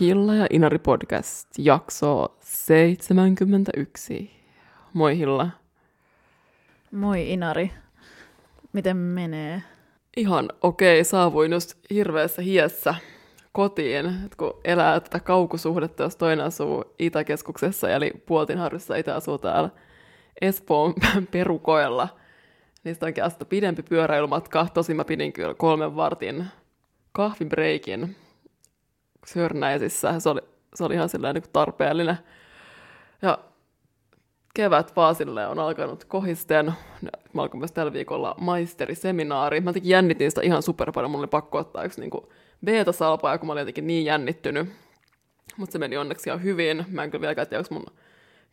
Hilla ja Inari podcast, jakso 71. Moi Hilla. Moi Inari. Miten menee? Ihan okei, okay. saavuin just hirveässä hiessä kotiin, että kun elää tätä kaukosuhdetta, jos toinen asuu Itäkeskuksessa, eli Puoltinharjussa, itse asuu täällä Espoon perukoilla, niin sitä onkin asta pidempi pyöräilymatka. Tosin mä pidin kyllä kolmen vartin kahvibreikin Sörnäisissä. Se oli, se oli ihan silleen niin tarpeellinen. Ja kevät vaan on alkanut kohisten. Mä alkoin myös tällä viikolla maisteriseminaari. Mä jotenkin jännitin sitä ihan super paljon. Mulla oli pakko ottaa yksi niin beta-salpaa, kun mä olin jotenkin niin jännittynyt. Mutta se meni onneksi ihan hyvin. Mä en kyllä vielä tiedä, onko mun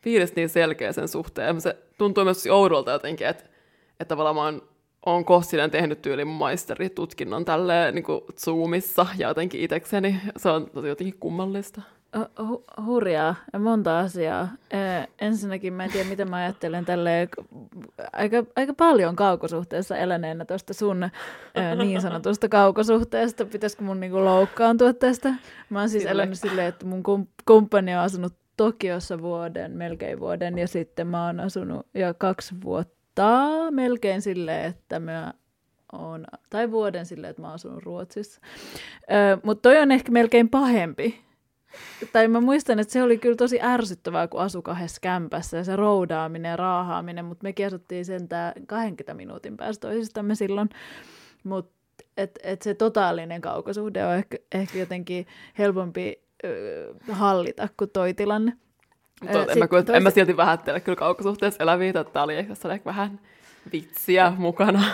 fiilis niin selkeä sen suhteen. Se tuntui myös oudolta jotenkin, että, että tavallaan mä oon on kohta tehnyt tyylin maisteritutkinnon tälleen niin kuin Zoomissa ja jotenkin itsekseni. Se on jotenkin kummallista. Hu- hurjaa ja monta asiaa. Ee, ensinnäkin mä en tiedä, mitä mä ajattelen tälle aika, aika paljon kaukosuhteessa eläneenä tuosta sun ee, niin sanotusta kaukosuhteesta. Pitäisikö mun niinku loukkaantua tästä? Mä oon siis Sille. elänyt silleen, että mun kumppani on asunut Tokiossa vuoden, melkein vuoden, ja sitten mä oon asunut jo kaksi vuotta vuotta melkein silleen, että mä oon, tai vuoden silleen, että mä oon asunut Ruotsissa. Mutta toi on ehkä melkein pahempi. Tai mä muistan, että se oli kyllä tosi ärsyttävää, kun asu kahdessa kämpässä ja se roudaaminen ja raahaaminen, mutta me asuttiin sentään 20 minuutin päästä toisistamme silloin. Mutta et, et se totaalinen kaukosuhde on ehkä, ehkä jotenkin helpompi ö, hallita kuin toi tilanne. Mutta en, mä, tois... en mä silti vähättele kyllä kaukosuhteessa eläviä, että tämä oli ehkä vähän vitsiä mukana.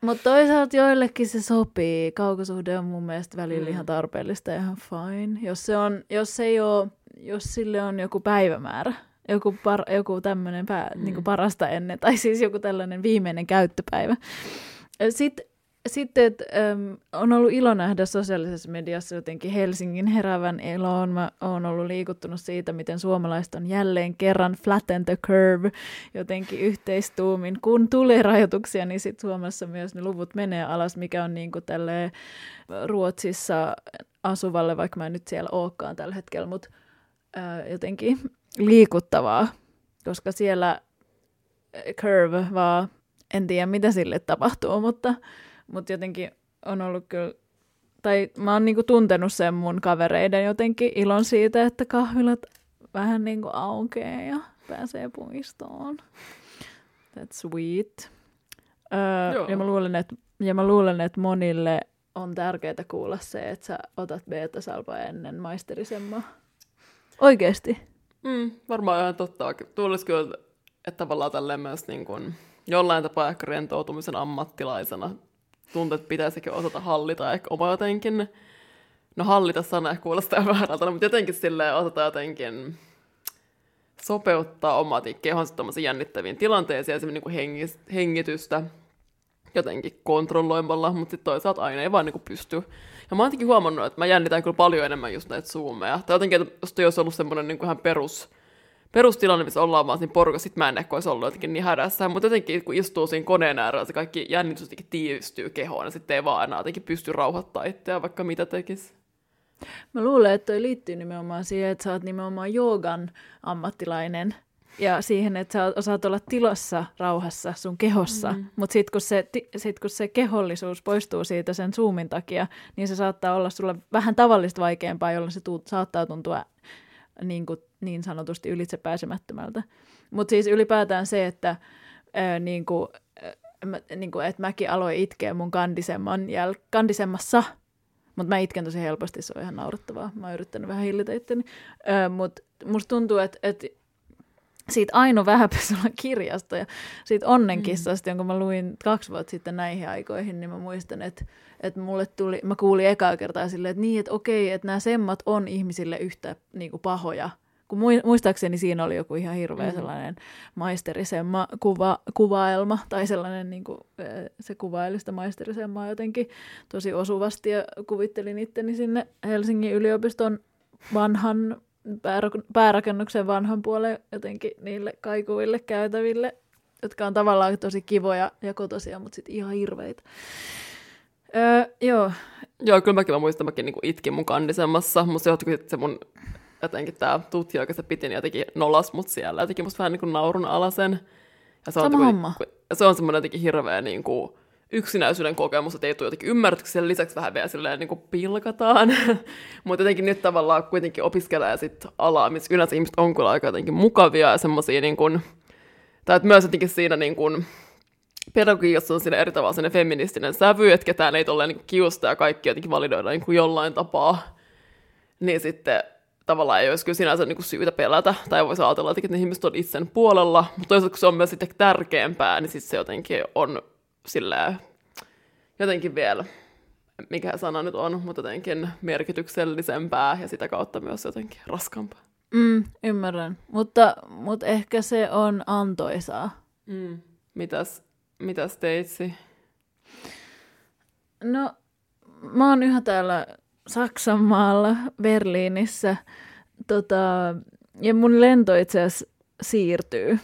Mutta toisaalta joillekin se sopii. Kaukosuhde on mun mielestä välillä mm. ihan tarpeellista ja ihan fine. Jos, se on, jos, ei ole, jos sille on joku päivämäärä, joku, par, joku tämmöinen mm. niin parasta ennen, tai siis joku tällainen viimeinen käyttöpäivä. Sitten sitten että, äm, on ollut ilo nähdä sosiaalisessa mediassa jotenkin Helsingin herävän eloon. Mä oon ollut liikuttunut siitä, miten suomalaiset on jälleen kerran flatten the curve jotenkin yhteistuumin. Kun tulee rajoituksia, niin sitten Suomessa myös ne luvut menee alas, mikä on niin kuin tälle Ruotsissa asuvalle, vaikka mä en nyt siellä olekaan tällä hetkellä, mutta äh, jotenkin liikuttavaa, koska siellä curve vaan, en tiedä mitä sille tapahtuu, mutta mutta jotenkin on ollut kyllä, tai mä oon niinku tuntenut sen mun kavereiden jotenkin ilon siitä, että kahvilat vähän niinku aukeaa ja pääsee puistoon. That's sweet. Öö, ja, mä luulen, että, ja mä luulen, että monille on tärkeää kuulla se, että sä otat beta-salpaa ennen maisterisemmaa. Oikeesti. Mm, varmaan ihan totta. Tuulisi kyllä, että tavallaan tälleen myös niin kuin jollain tapaa ehkä rentoutumisen ammattilaisena tuntuu, että pitäisikin osata hallita ehkä oma jotenkin, no hallita sana kuulostaa väärältä, mutta jotenkin silleen osata jotenkin sopeuttaa omaa kehonsa jännittäviin tilanteisiin, esimerkiksi niin hengis, hengitystä jotenkin kontrolloimalla, mutta sitten toisaalta aina ei vaan niin pysty. Ja mä oon huomannut, että mä jännitän kyllä paljon enemmän just näitä zoomeja. Tai jotenkin, että jos olisi ollut semmoinen niin ihan perus perustilanne, missä ollaan vaan siinä porukassa, sit mä en ehkä olisi ollut jotenkin niin hädässä, mutta jotenkin kun istuu siinä koneen äärellä, se kaikki jännitys jotenkin tiivistyy kehoon, ja sitten ei vaan enää jotenkin pysty rauhoittamaan itseään, vaikka mitä tekisi. Mä luulen, että toi liittyy nimenomaan siihen, että sä oot nimenomaan joogan ammattilainen, ja siihen, että sä osaat olla tilassa rauhassa sun kehossa, mm. mutta sitten kun, se, sit, kun se kehollisuus poistuu siitä sen zoomin takia, niin se saattaa olla sulle vähän tavallista vaikeampaa, jolloin se tuu, saattaa tuntua niin, kuin, niin sanotusti ylitsepääsemättömältä. Mutta siis ylipäätään se, että ää, niin kuin, mä, niin kuin, että mäkin aloin itkeä mun kandisemman jäl- kandisemmassa, mutta mä itken tosi helposti, se on ihan naurettavaa. Mä oon yrittänyt vähän hillitä itteni. Mutta musta tuntuu, että, että siitä Aino Vähäpesulan kirjasta ja siitä Onnenkissasta, mm. jonka mä luin kaksi vuotta sitten näihin aikoihin, niin mä muistan, että, että mulle tuli, mä kuulin ekaa kertaa silleen, että niin, että okei, että nämä semmat on ihmisille yhtä niin kuin pahoja. Kun muistaakseni siinä oli joku ihan hirveä mm. sellainen maisterisemma kuva, kuvaelma, tai sellainen, niin kuin, se kuvaili sitä maisterisemmaa jotenkin tosi osuvasti, ja kuvittelin itteni sinne Helsingin yliopiston vanhan päärakennuksen vanhan puolen jotenkin niille kaikuille käytäville, jotka on tavallaan tosi kivoja ja kotosia, mutta sitten ihan hirveitä. Öö, joo. Joo, kyllä mäkin mä muistan, mäkin niin itkin mun kandisemassa, mutta se johtui se mun jotenkin tämä tutkija, joka se piti, niin jotenkin nolas mut siellä, jotenkin musta vähän niin kuin naurun alasen. Ja se Sama on, homma. se on semmoinen jotenkin hirveä niin kuin, yksinäisyyden kokemus, että ei tule jotenkin ymmärretyksi, sen lisäksi vähän vielä silleen niin kuin pilkataan. Mutta jotenkin nyt tavallaan kuitenkin opiskelee sit alaa, missä yleensä ihmiset on kyllä aika jotenkin mukavia ja semmoisia niin kuin, tai että myös jotenkin siinä niin kuin, pedagogiikassa on siinä eri tavalla feministinen sävy, että ketään ei tolleen niin kiusta ja kaikki jotenkin validoida niin kuin jollain tapaa. Niin sitten tavallaan ei olisi kyllä sinänsä niin kuin syytä pelätä, tai voisi ajatella, että ne ihmiset on itsen puolella, mutta toisaalta kun se on myös sitten tärkeämpää, niin sitten se jotenkin on silleen, jotenkin vielä, mikä sana nyt on, mutta jotenkin merkityksellisempää ja sitä kautta myös jotenkin raskaampaa. Mm, ymmärrän, mutta, mutta ehkä se on antoisaa. Mm. Mitäs, mitäs teitsi? No, mä oon yhä täällä Saksan maalla, Berliinissä. Tota, ja mun lento itse asiassa siirtyy.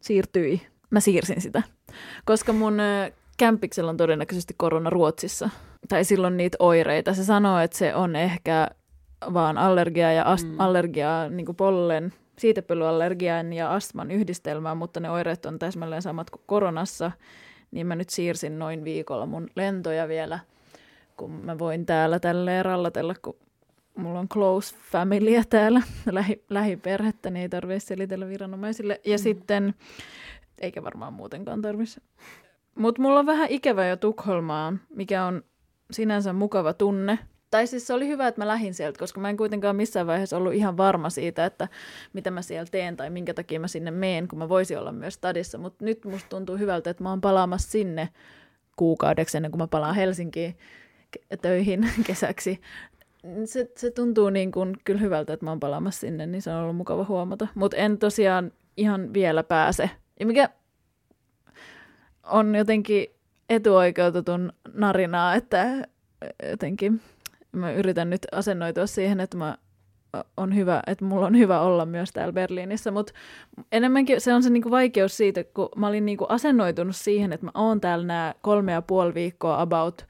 Siirtyi. Mä siirsin sitä. Koska mun kämpiksellä on todennäköisesti korona Ruotsissa. Tai silloin niitä oireita. Se sanoo, että se on ehkä vaan allergia ja ast- mm. allergia niin pollen, siitepölyallergian ja astman yhdistelmää, mutta ne oireet on täsmälleen samat kuin koronassa. Niin mä nyt siirsin noin viikolla mun lentoja vielä – kun mä voin täällä tälleen rallatella, kun mulla on close family täällä, lähi, lähiperhettä, niin ei tarvitse selitellä viranomaisille. Ja mm. sitten, eikä varmaan muutenkaan tarvitse. Mutta mulla on vähän ikävä jo Tukholmaan, mikä on sinänsä mukava tunne. Tai siis se oli hyvä, että mä lähdin sieltä, koska mä en kuitenkaan missään vaiheessa ollut ihan varma siitä, että mitä mä siellä teen tai minkä takia mä sinne meen, kun mä voisin olla myös stadissa. Mutta nyt musta tuntuu hyvältä, että mä oon palaamassa sinne kuukaudeksi ennen kuin mä palaan Helsinkiin töihin kesäksi. Se, se tuntuu niin kuin kyllä hyvältä, että mä oon palaamassa sinne, niin se on ollut mukava huomata. Mutta en tosiaan ihan vielä pääse. Ja mikä on jotenkin etuoikeutetun narinaa, että jotenkin mä yritän nyt asennoitua siihen, että mä on hyvä, että mulla on hyvä olla myös täällä Berliinissä, mutta enemmänkin se on se niinku vaikeus siitä, kun mä olin niinku asennoitunut siihen, että mä oon täällä nämä kolme ja puoli viikkoa about –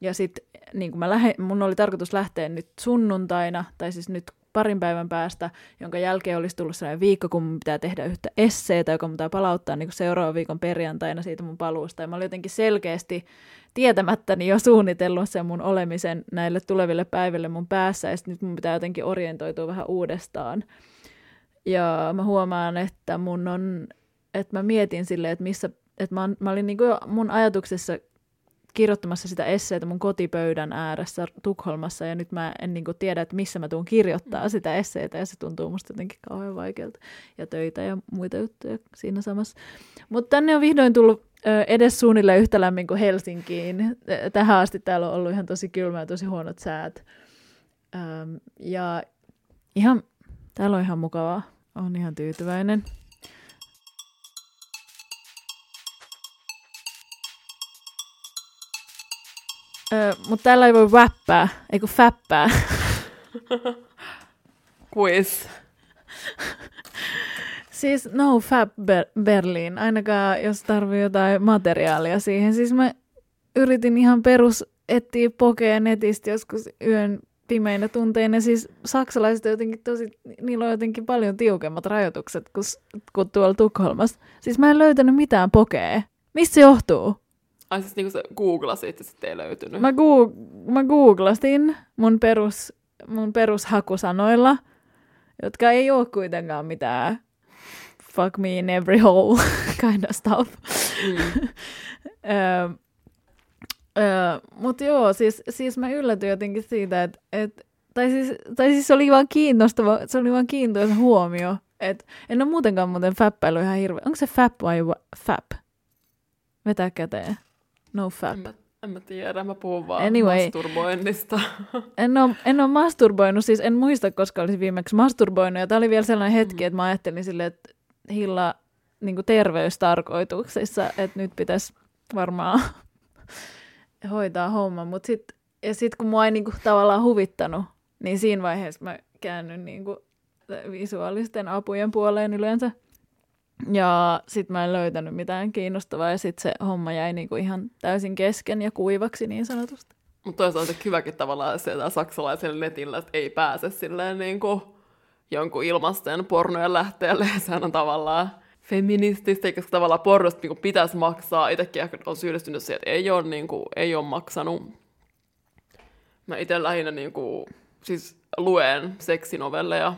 ja sitten niin mä lähe, mun oli tarkoitus lähteä nyt sunnuntaina, tai siis nyt parin päivän päästä, jonka jälkeen olisi tullut sellainen viikko, kun mun pitää tehdä yhtä esseitä, joka mun pitää palauttaa niin seuraavan viikon perjantaina siitä mun paluusta. Ja mä olin jotenkin selkeästi tietämättäni jo suunnitellut sen mun olemisen näille tuleville päiville mun päässä, ja nyt mun pitää jotenkin orientoitua vähän uudestaan. Ja mä huomaan, että mun on, että mä mietin silleen, että missä, että mä, mä olin niin kuin mun ajatuksessa kirjoittamassa sitä esseitä mun kotipöydän ääressä Tukholmassa ja nyt mä en niin kuin, tiedä, että missä mä tuun kirjoittaa mm. sitä esseitä ja se tuntuu musta jotenkin kauhean vaikealta ja töitä ja muita juttuja siinä samassa. Mutta tänne on vihdoin tullut ö, edes suunnilleen yhtä lämmin kuin Helsinkiin. Tähän asti täällä on ollut ihan tosi kylmä ja tosi huonot säät. Öm, ja ihan, täällä on ihan mukavaa. on ihan tyytyväinen. Öö, mutta täällä ei voi räppää, ei kun fäppää. Quiz. siis no fab Ber- Berlin, ainakaan jos tarvii jotain materiaalia siihen. Siis mä yritin ihan perus etsiä pokea netistä joskus yön pimeinä tunteina. Siis saksalaiset on jotenkin tosi, niillä on jotenkin paljon tiukemmat rajoitukset kuin, kuin tuolla Tukholmassa. Siis mä en löytänyt mitään pokea. Mistä se johtuu? Ai siis niinku sä googlasit ja sitten ei löytynyt? Mä, goog- mä googlasin mun, perus, mun perushakusanoilla, jotka ei ole kuitenkaan mitään fuck me in every hole kind of stuff. Mm. ö, ö, Mutta joo, siis, siis mä yllätyin jotenkin siitä, että et, tai, siis, tai siis se oli vaan kiinnostava, se oli vaan kiintoisa huomio, että en ole muutenkaan muuten fäppäily ihan hirveä. Onko se fap vai fap? Vetää käteen. No fap. En mä, en mä tiedä, mä puhun vaan anyway, masturboinnista. En ole, en ole masturboinut, siis en muista, koska olisin viimeksi masturboinut. Ja tämä oli vielä sellainen hetki, mm. että mä ajattelin silleen, että hilla niin terveystarkoituksissa, että nyt pitäisi varmaan hoitaa homma. Mut sit, ja sitten kun mua ei niin kuin, tavallaan huvittanut, niin siinä vaiheessa mä käännyn niin kuin, visuaalisten apujen puoleen yleensä. Ja sitten mä en löytänyt mitään kiinnostavaa ja sitten se homma jäi niinku ihan täysin kesken ja kuivaksi niin sanotusti. Mutta toisaalta hyväkin tavallaan se, että saksalaisella netillä että ei pääse silleen niin kuin jonkun ilmasten pornojen lähteelle. Sehän on tavallaan feminististä, eikä tavallaan pornosta niin pitäisi maksaa. Itsekin on syyllistynyt siihen, että ei ole, niin kuin, ei ole maksanut. Mä itse lähinnä niin kuin, siis luen seksinovelleja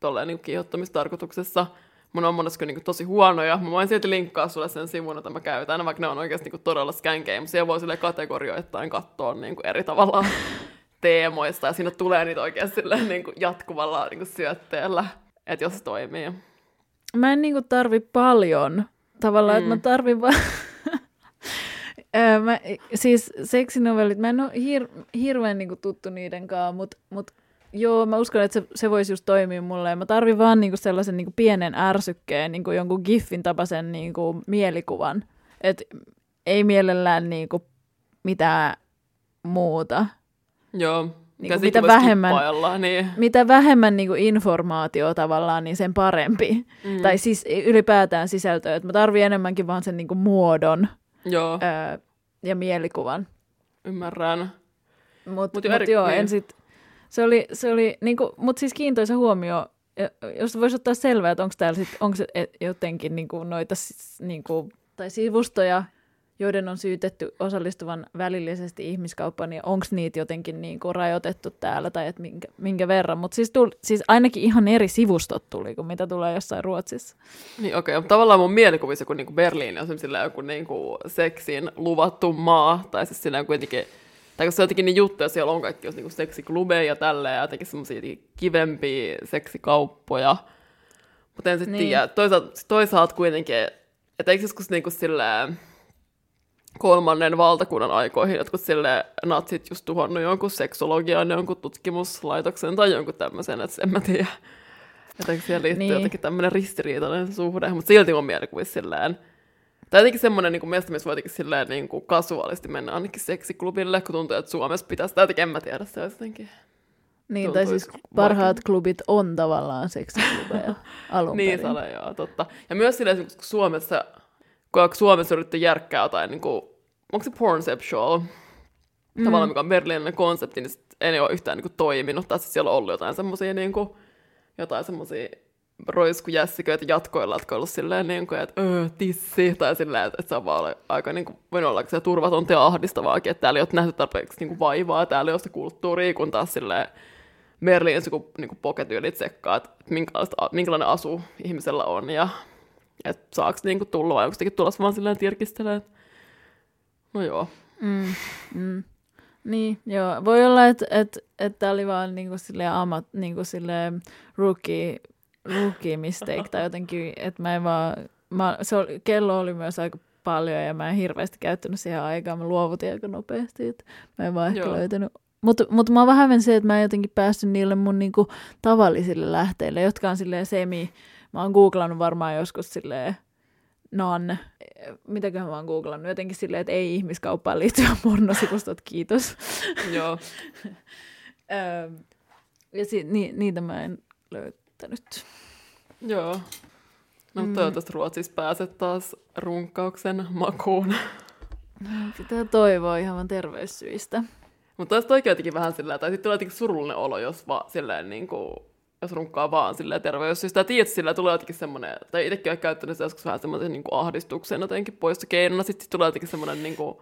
tolleen niin kiihottamistarkoituksessa. Mun on monesti niin tosi huonoja. Mä voin silti linkkaa sulle sen sivun, että mä käytän, vaikka ne on oikeasti niin todella skänkejä. Mutta siellä voi sille kategorioittain katsoa niin eri tavalla teemoista. Ja siinä tulee niitä oikeasti niin jatkuvalla niin syötteellä, että jos se toimii. Mä en niin tarvi paljon. Tavallaan, mm. että mä mm. tarvin vaan... mä, siis seksinovellit, mä en ole hir- hirveän niin tuttu niiden kanssa, mutta mut Joo, mä uskon, että se, se voisi just toimia mulle. Mä tarvin vaan niinku sellaisen niinku pienen ärsykkeen, niinku jonkun giffin tapaisen niinku mielikuvan. Et ei mielellään niinku mitään muuta. Joo. Niin mitä, vähemmän, niin. mitä vähemmän niin informaatio tavallaan, niin sen parempi. Mm. Tai siis ylipäätään sisältöä. Mä tarvin enemmänkin vaan sen niin muodon joo. Öö, ja mielikuvan. Ymmärrän. Mutta mut, mut joo, niin. en sit, se oli, se oli niinku, mutta siis kiintoisa huomio, jos voisi ottaa selvää, että onko täällä sit, onko se jotenkin niinku noita niinku, tai sivustoja, joiden on syytetty osallistuvan välillisesti ihmiskauppaan, niin onko niitä jotenkin niinku rajoitettu täällä tai et minkä, minkä verran. Mutta siis, siis ainakin ihan eri sivustot tuli kuin mitä tulee jossain Ruotsissa. Niin okei, okay. tavallaan mun mielikuvissa, kun niinku Berliini on joku niinku seksin luvattu maa, tai siis sillä on kuitenkin tai kun se on jotenkin niin juttuja, siellä on kaikki niinku seksiklubeja ja tälleen, ja jotenkin semmoisia kivempiä seksikauppoja. Mutta en sitten niin. tiedä. Toisaalta, toisaalta kuitenkin, että eikö joskus niinku silleen, kolmannen valtakunnan aikoihin jotkut sille natsit just tuhonnut jonkun seksologian, jonkun tutkimuslaitoksen tai jonkun tämmöisen, että en mä tiedä. Että siellä liittyy niin. jotenkin tämmöinen ristiriitainen suhde, mutta silti mun mielikuvissa silleen, tai jotenkin semmoinen niin mielestä, missä voi jotenkin silleen niin kuin kasuaalisti mennä ainakin seksiklubille, kun tuntuu, että Suomessa pitäisi, tai jotenkin en mä tiedä, se olisi jotenkin... Niin, tai siis parhaat vaikka... klubit on tavallaan seksiklubeja alun Niin, sale, joo, totta. Ja myös silleen, kun Suomessa, kun Suomessa yritti järkkää jotain, niin kuin, onko se pornceptual, mm. tavallaan mikä on berliininen konsepti, niin ei ole yhtään niin kuin, toiminut, tai siis siellä on ollut jotain semmoisia niin kuin, jotain semmoisia roiskujässiköitä jatkoilla, jotka on ollut silleen, niin kuin, että öö, tissi, tai silleen, että, että se on vaan aika niin kuin, voinut olla se turvatonta ja ahdistavaakin, että täällä ei ole nähty tarpeeksi niin kuin, vaivaa, täällä ei ole sitä kulttuuria, kun taas silleen Merliin kun niin poketyylit tsekkaa, että minkälainen asu ihmisellä on, ja että saako niin kuin, tulla, vai onko sitäkin tulossa vaan silleen tirkistelee. No joo. Mm, mm. Niin, joo. Voi olla, että et, et tämä oli vaan niinku silleen amat, niinku silleen rookie rookie mistake tai jotenkin, että mä en vaan, mä, se oli, kello oli myös aika paljon ja mä en hirveästi käyttänyt siihen aikaa, mä luovutin aika nopeasti, että mä en vaan ehkä Joo. löytänyt mutta mut mä oon vähän se, että mä en jotenkin päässyt niille mun niinku tavallisille lähteille, jotka on silleen semi, mä oon googlannut varmaan joskus silleen non, mitäköhän mä oon googlannut, jotenkin silleen, että ei ihmiskauppaan liittyvä pornosivustot, kiitos. Joo. ja si- ni- niitä mä en löytä nyt. Joo. No mm. toivottavasti Ruotsissa pääset taas runkkauksen makuun. Pitää toivoa ihan vaan terveyssyistä. Mutta olisi toikin jotenkin vähän sillä, tai sitten tulee jotenkin surullinen olo, jos, va, silleen, niin kuin, jos runkkaa vaan silleen terveyssyistä. Ja tiedät, sillä tulee jotenkin semmoinen, tai itsekin olen käyttänyt se joskus vähän semmoisen niin kuin ahdistuksen jotenkin poistokeinona. Sitten tulee jotenkin semmoinen, niin kuin,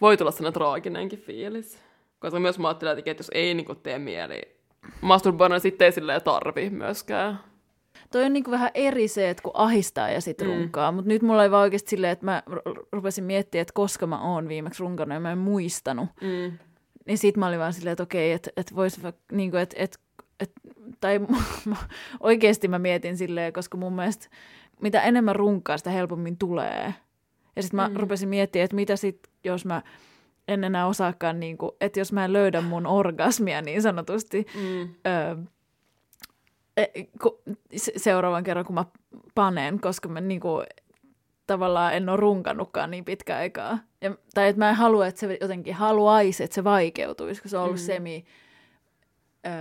voi tulla sellainen traaginenkin fiilis. Koska myös mä ajattelen, että jos ei niin kuin, tee mieli masturboida, niin sitten ei silleen tarvi myöskään. Toi on niinku vähän eri se, että kun ahistaa ja sitten mm. runkaa, mutta nyt mulla ei vaan oikeasti silleen, että mä rupesin miettimään, että koska mä oon viimeksi runkannut ja mä en muistanut. Mm. Niin sit mä olin vaan silleen, että okei, että et vois niinku, että et, et, tai oikeasti mä mietin silleen, koska mun mielestä mitä enemmän runkaa, sitä helpommin tulee. Ja sitten mä mm. rupesin miettimään, että mitä sitten, jos mä en enää osaakaan, niin kuin, että jos mä en löydä mun orgasmia niin sanotusti, mm. öö, seuraavan kerran, kun mä panen, koska mä niin kuin, tavallaan en ole runkannutkaan niin pitkä aikaa. Ja, tai että mä en halua, että se jotenkin haluaisi, että se vaikeutuisi, koska se on ollut mm. semi... Öö,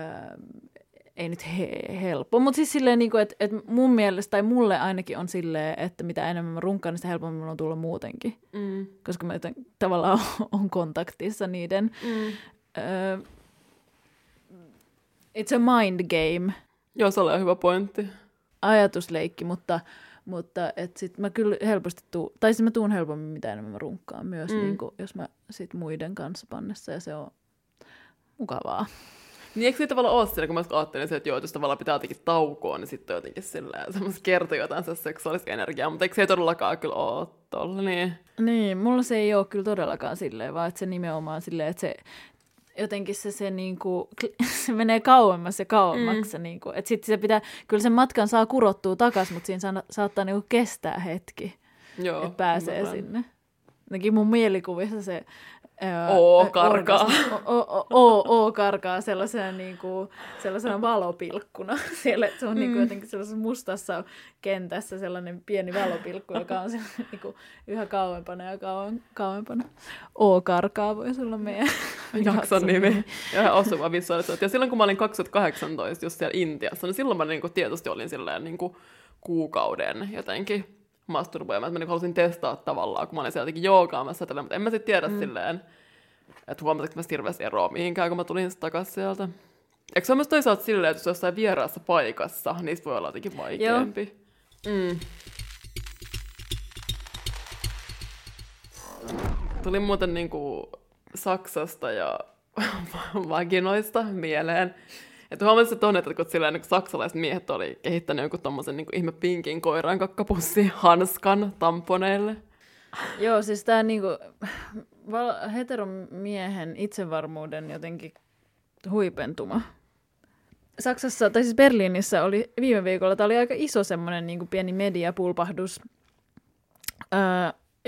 ei nyt he, helppo, mutta siis silleen, niin että et mun mielestä, tai mulle ainakin on silleen, että mitä enemmän mä runkaan, niin sitä helpommin mulla on tulla muutenkin. Mm. Koska mä joten, tavallaan on kontaktissa niiden. Mm. Öö, it's a mind game. Joo, se on hyvä pointti. Ajatusleikki, mutta, mutta et sit mä kyllä helposti tuu, tai siis mä tuun helpommin mitä enemmän mä runkkaan myös, mm. niin kuin, jos mä sit muiden kanssa pannessa, ja se on mukavaa. Niin eikö se tavallaan ole siinä, kun mä ajattelin se, että joo, jos tavallaan pitää jotenkin taukoa, niin sitten on jotenkin silleen semmoista kertoo jotain se seksuaalista energiaa, mutta eikö se ei todellakaan kyllä ole tolla, niin... Niin, mulla se ei ole kyllä todellakaan silleen, vaan että se nimenomaan silleen, että se jotenkin se, se, niinku, se menee kauemmas ja kauemmaksi. Mm. Niinku, että sitten se pitää, kyllä sen matkan saa kurottua takas, mutta siinä saa, saattaa niinku kestää hetki, Joo, että pääsee ymmärrän. sinne. Ainakin mun mielikuvissa se Oo karkaa. Oo, karkaa sellaisena, niin kuin, sellaisena valopilkkuna. Siellä, se on mm. niin kuin, jotenkin sellaisessa mustassa kentässä sellainen pieni valopilkku, joka on niin kuin, yhä kauempana ja kauem, kauempana. Oo karkaa voisi olla meidän jakson nimi. Ja osuva visuaalisuus. Ja silloin kun mä olin 2018 just siellä Intiassa, niin silloin mä niin kuin, tietysti olin silleen niin kuin, kuukauden jotenkin masturboimaan. Mä niin halusin testaa tavallaan, kun mä olin siellä jotenkin joogaamassa, mutta en mä sitten tiedä mm. silleen, että huomasinko mä hirveästi eroa mihinkään, kun mä tulin takaisin sieltä. Eikö se ole myös toisaalta silleen, että jos jossain vieraassa paikassa, niin voi olla jotenkin vaikeampi. Mm. Tuli muuten niin kuin Saksasta ja vaginoista mieleen. Että huomasin tuonne, että kun silleen, niin saksalaiset miehet oli kehittänyt jonkun tommosen niin ihme pinkin koiran kakkapussi hanskan tamponeille. Joo, siis tämä niinku, heteromiehen itsevarmuuden jotenkin huipentuma. Saksassa, tai siis Berliinissä oli viime viikolla, tämä oli aika iso semmoinen niin pieni mediapulpahdus. Öö,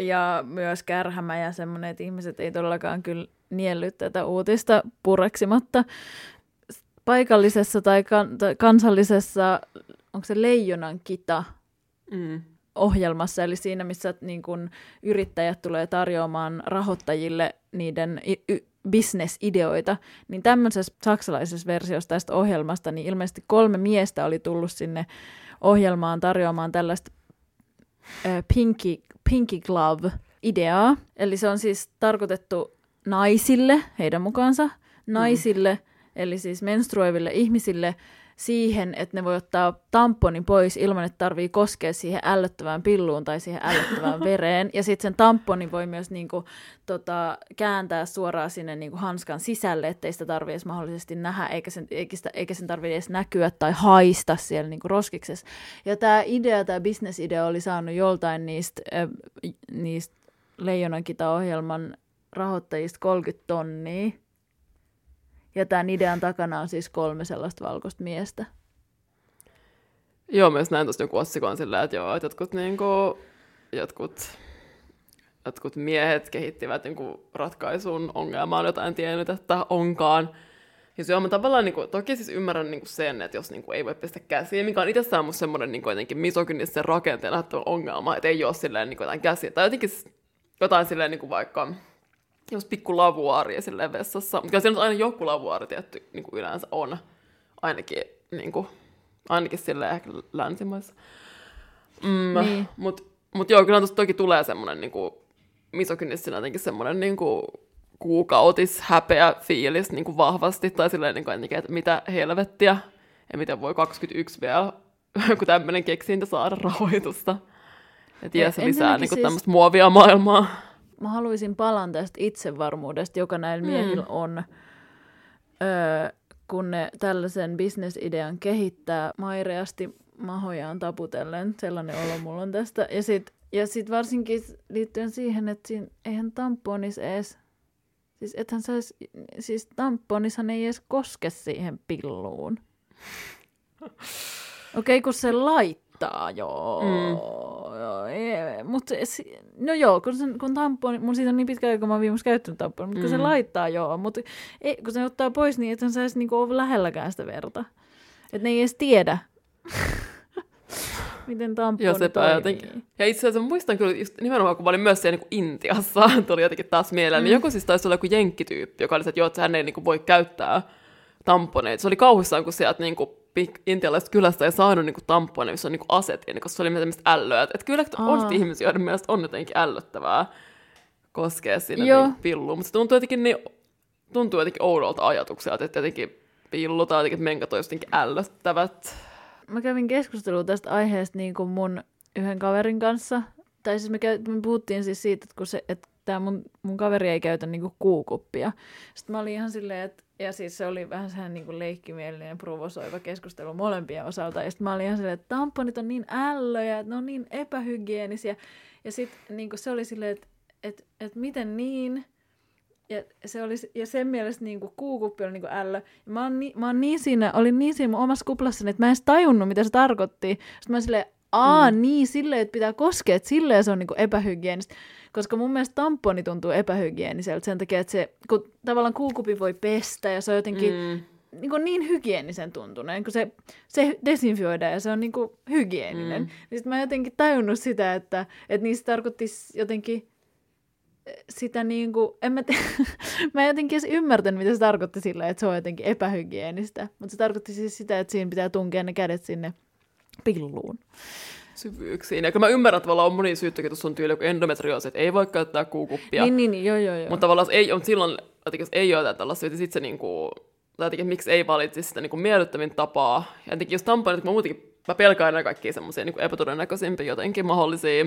ja myös kärhämä ja semmoinen, että ihmiset ei todellakaan kyllä niellyt tätä uutista pureksimatta paikallisessa tai, kan, tai kansallisessa, onko se Leijonan kita mm. ohjelmassa, eli siinä, missä niin kun, yrittäjät tulee tarjoamaan rahoittajille niiden y- bisnesideoita, niin tämmöisessä saksalaisessa versiossa tästä ohjelmasta, niin ilmeisesti kolme miestä oli tullut sinne ohjelmaan tarjoamaan tällaista äh, pinky, pinky glove-ideaa. Eli se on siis tarkoitettu naisille, heidän mukaansa, naisille mm eli siis menstruoiville ihmisille siihen, että ne voi ottaa tamponin pois ilman, että tarvii koskea siihen ällöttävään pilluun tai siihen ällöttävään vereen. Ja sitten sen tamponin voi myös niinku, tota, kääntää suoraan sinne niinku, hanskan sisälle, ettei sitä tarvitse edes mahdollisesti nähdä, eikä sen, eikä, sitä, eikä sen tarvitse edes näkyä tai haista siellä niinku, roskiksessa. Ja tämä idea, tämä bisnesidea oli saanut joltain niistä, äh, niistä Leijonankita-ohjelman rahoittajista 30 tonnia. Ja tämän idean takana on siis kolme sellaista valkoista miestä. Joo, myös näin tuosta joku otsikon sillä, että joo, että jotkut, niin kuin, jotkut, jotkut miehet kehittivät niin kuin, ratkaisun ongelmaan, jota en tiennyt, että onkaan. Se on mä tavallaan, niin kuin, toki siis ymmärrän niin kuin sen, että jos niin kuin, ei voi pistää käsiä, mikä on itsessään musta semmoinen niin jotenkin misogynisten rakenteen ongelma, että ei ole silleen niin kuin, jotain käsiä. Tai jotenkin jotain silleen niin kuin vaikka jos pikku lavuaari silleen vessassa. Mutta siellä aina joku lavuaari tietty niin kuin yleensä on. Ainakin, niin kuin, ainakin silleen ehkä länsimaissa. Mm, niin. Mutta mut joo, kyllä tuosta toki tulee semmoinen niin kuin, misokynistinä jotenkin semmoinen niin kuin, kuukautis häpeä fiilis niin kuin vahvasti. Tai silleen, niin kuin, että mitä helvettiä. Ja miten voi 21 vielä joku tämmöinen keksintä saada rahoitusta. Että jää se lisää niin siis... tämmöistä muovia maailmaa mä haluaisin palan tästä itsevarmuudesta, joka näillä mm. miehillä on, öö, kun ne tällaisen bisnesidean kehittää maireasti mahojaan taputellen. Sellainen olo mulla on tästä. Ja sitten ja sit varsinkin liittyen siihen, että siinä, eihän tamponis edes, siis ethän sais, siis tamponishan ei edes koske siihen pilluun. Okei, okay, kun se lait haittaa, joo. Mm. mutta no joo, kun, sen, kun tamponi, mun siitä on niin pitkä aika, kun mä oon viimeksi käyttänyt tamponia, mutta mm. kun se mm. laittaa, joo, mutta ei, kun se ottaa pois niin, että se saisi niinku olla lähelläkään sitä verta. Että ne ei edes tiedä. Miten tamponi Joo, sepä jotenkin. Ja itse asiassa muistan kyllä just nimenomaan, kun mä olin myös siellä niin Intiassa, tuli jotenkin taas mieleen, niin mm. niin joku siis taisi olla joku jenkkityyppi, joka oli se, että joo, että hän ei niin kuin voi käyttää tamponeita. Se oli kauhuissaan, kun sieltä niinku intialaisesta kylästä ei saanut niinku tamponeita, missä on niinku asetin, koska se oli tämmöistä ällöä. Että et kyllä on Aa. ihmisiä, joiden mielestä on jotenkin ällöttävää koskea sinne niin pilluun, mutta se tuntuu jotenkin, niin, tuntuu jotenkin oudolta ajatukselta, että jotenkin pillu tai jotenkin menkat on jotenkin ällöttävät. Mä kävin keskustelua tästä aiheesta niin kuin mun yhden kaverin kanssa. Tai siis me, käy, me puhuttiin siis siitä, että, kun se, että tämä mun, mun kaveri ei käytä niinku kuukuppia. Sitten mä olin ihan silleen, että ja siis se oli vähän sehän niinku leikkimielinen, provosoiva keskustelu molempien osalta. Ja sitten mä olin ihan silleen, että tamponit on niin ällöjä, että ne on niin epähygienisiä. Ja sitten niinku se oli silleen, että että et miten niin? Ja, se oli, ja sen mielestä niin kuin kuukuppi oli niin kuin ällö. Ja mä, oon, ni, mä oon niin siinä, olin niin siinä mun omassa kuplassani, että mä en edes tajunnut, mitä se tarkoitti. Sitten mä silleen, aa mm. niin, silleen, että pitää koskea, että silleen se on niin kuin epähygienistä. Koska mun mielestä tamponi tuntuu epähygieniseltä sen takia, että se, kun tavallaan kuukupi voi pestä ja se on jotenkin mm. niin, kuin niin hygienisen tuntuneen, kun se, se desinfioidaan ja se on niin kuin hygieninen. Mm. Niin sitten mä jotenkin tajunnut sitä, että, että niistä tarkoitti jotenkin sitä niin kuin, en mä, te- mä en jotenkin edes ymmärtänyt, mitä se tarkoitti sillä, että se on jotenkin epähygienistä. Mutta se tarkoitti siis sitä, että siinä pitää tunkea ne kädet sinne pilluun. Syvyyksiin. Ja mä ymmärrän, että tavallaan on moni syyttäkin, tuossa on tyyli joku endometrioosi, että ei voi käyttää kuukuppia. Niin, niin, niin joo, joo, joo. Mutta tavallaan ei, on silloin, jotenkin, ei ole tällaista, että sitten se niinku, tai jotenkin, miksi ei valitsisi sitä niinku miellyttävin tapaa. Ja jotenkin jos tamponit, mä muutenkin, mä pelkään aina kaikkia semmoisia niinku epätodennäköisimpiä jotenkin mahdollisia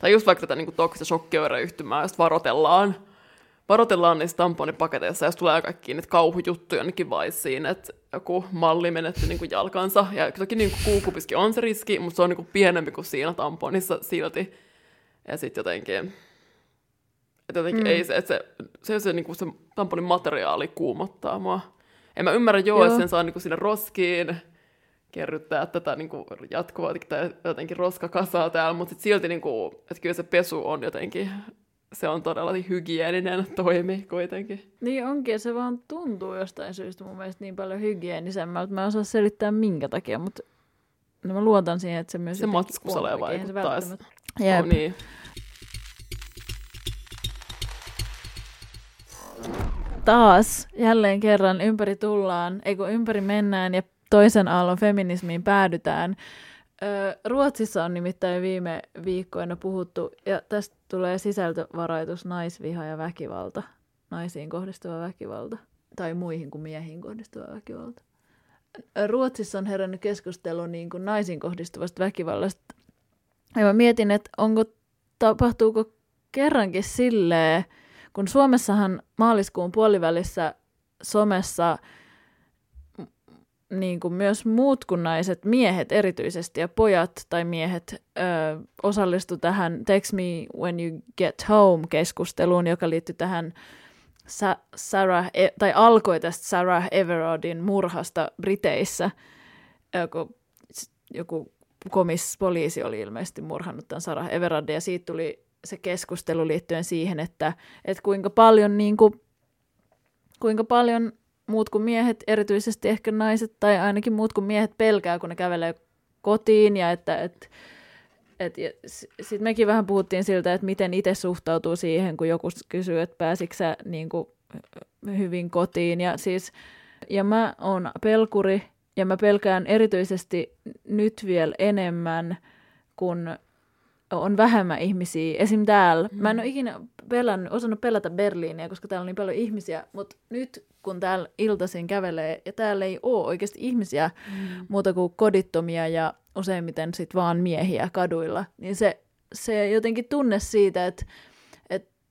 tai just vaikka tätä niin toksista shokkioireyhtymää, josta varotellaan, varotellaan niissä tamponipaketeissa, jos tulee kaikki niitä kauhujuttuja jonnekin vaisiin, että joku malli menetti niin kuin jalkansa. Ja toki niin kuukupiskin on se riski, mutta se on niin kuin pienempi kuin siinä tamponissa silti. Ja sitten jotenkin, että jotenkin mm. ei se, että se, se, se, niin kuin se tamponin materiaali kuumottaa mua. En mä ymmärrä joo, joo. että sen saa niin kuin sinne roskiin, kerryttää tätä niin kuin jatkuvaa tai jotenkin roskakasaa täällä, mutta sit silti niin kuin, että kyllä se pesu on jotenkin, se on todella hygieninen toimi kuitenkin. Niin onkin, se vaan tuntuu jostain syystä mun mielestä niin paljon hygienisemmältä. Mä en osaa selittää minkä takia, mutta no mä luotan siihen, että se myös... Se matskusalee vaikuttaa. Jep. Oh, niin. Taas jälleen kerran ympäri tullaan, ei kun ympäri mennään ja toisen aallon feminismiin päädytään. Ruotsissa on nimittäin viime viikkoina puhuttu, ja tästä tulee sisältövaroitus naisviha ja väkivalta, naisiin kohdistuva väkivalta, tai muihin kuin miehiin kohdistuva väkivalta. Ruotsissa on herännyt keskustelu niin kuin naisiin kohdistuvasta väkivallasta. Ja mä mietin, että onko, tapahtuuko kerrankin silleen, kun Suomessahan maaliskuun puolivälissä somessa – niin kuin myös muut kuin naiset, miehet erityisesti ja pojat tai miehet ö, osallistu tähän Text Me When You Get Home-keskusteluun, joka liittyy tähän Sa- Sarah, e- tai alkoi tästä Sarah Everardin murhasta Briteissä. Joku, joku poliisi oli ilmeisesti murhannut tämän Sarah Everardin ja siitä tuli se keskustelu liittyen siihen, että, että kuinka paljon niin kuin, kuinka paljon muut kuin miehet, erityisesti ehkä naiset tai ainakin muut kuin miehet pelkää, kun ne kävelee kotiin ja että et, et, sitten mekin vähän puhuttiin siltä, että miten itse suhtautuu siihen, kun joku kysyy, että pääsikö sä niin kuin, hyvin kotiin. Ja, siis, ja mä oon pelkuri ja mä pelkään erityisesti nyt vielä enemmän, kun on vähemmän ihmisiä. Esim. täällä. Mm. Mä en ole ikinä pelannut, osannut pelata Berliiniä, koska täällä on niin paljon ihmisiä, mutta nyt kun täällä iltaisin kävelee, ja täällä ei ole oikeasti ihmisiä mm. muuta kuin kodittomia ja useimmiten sit vaan miehiä kaduilla, niin se, se jotenkin tunne siitä, että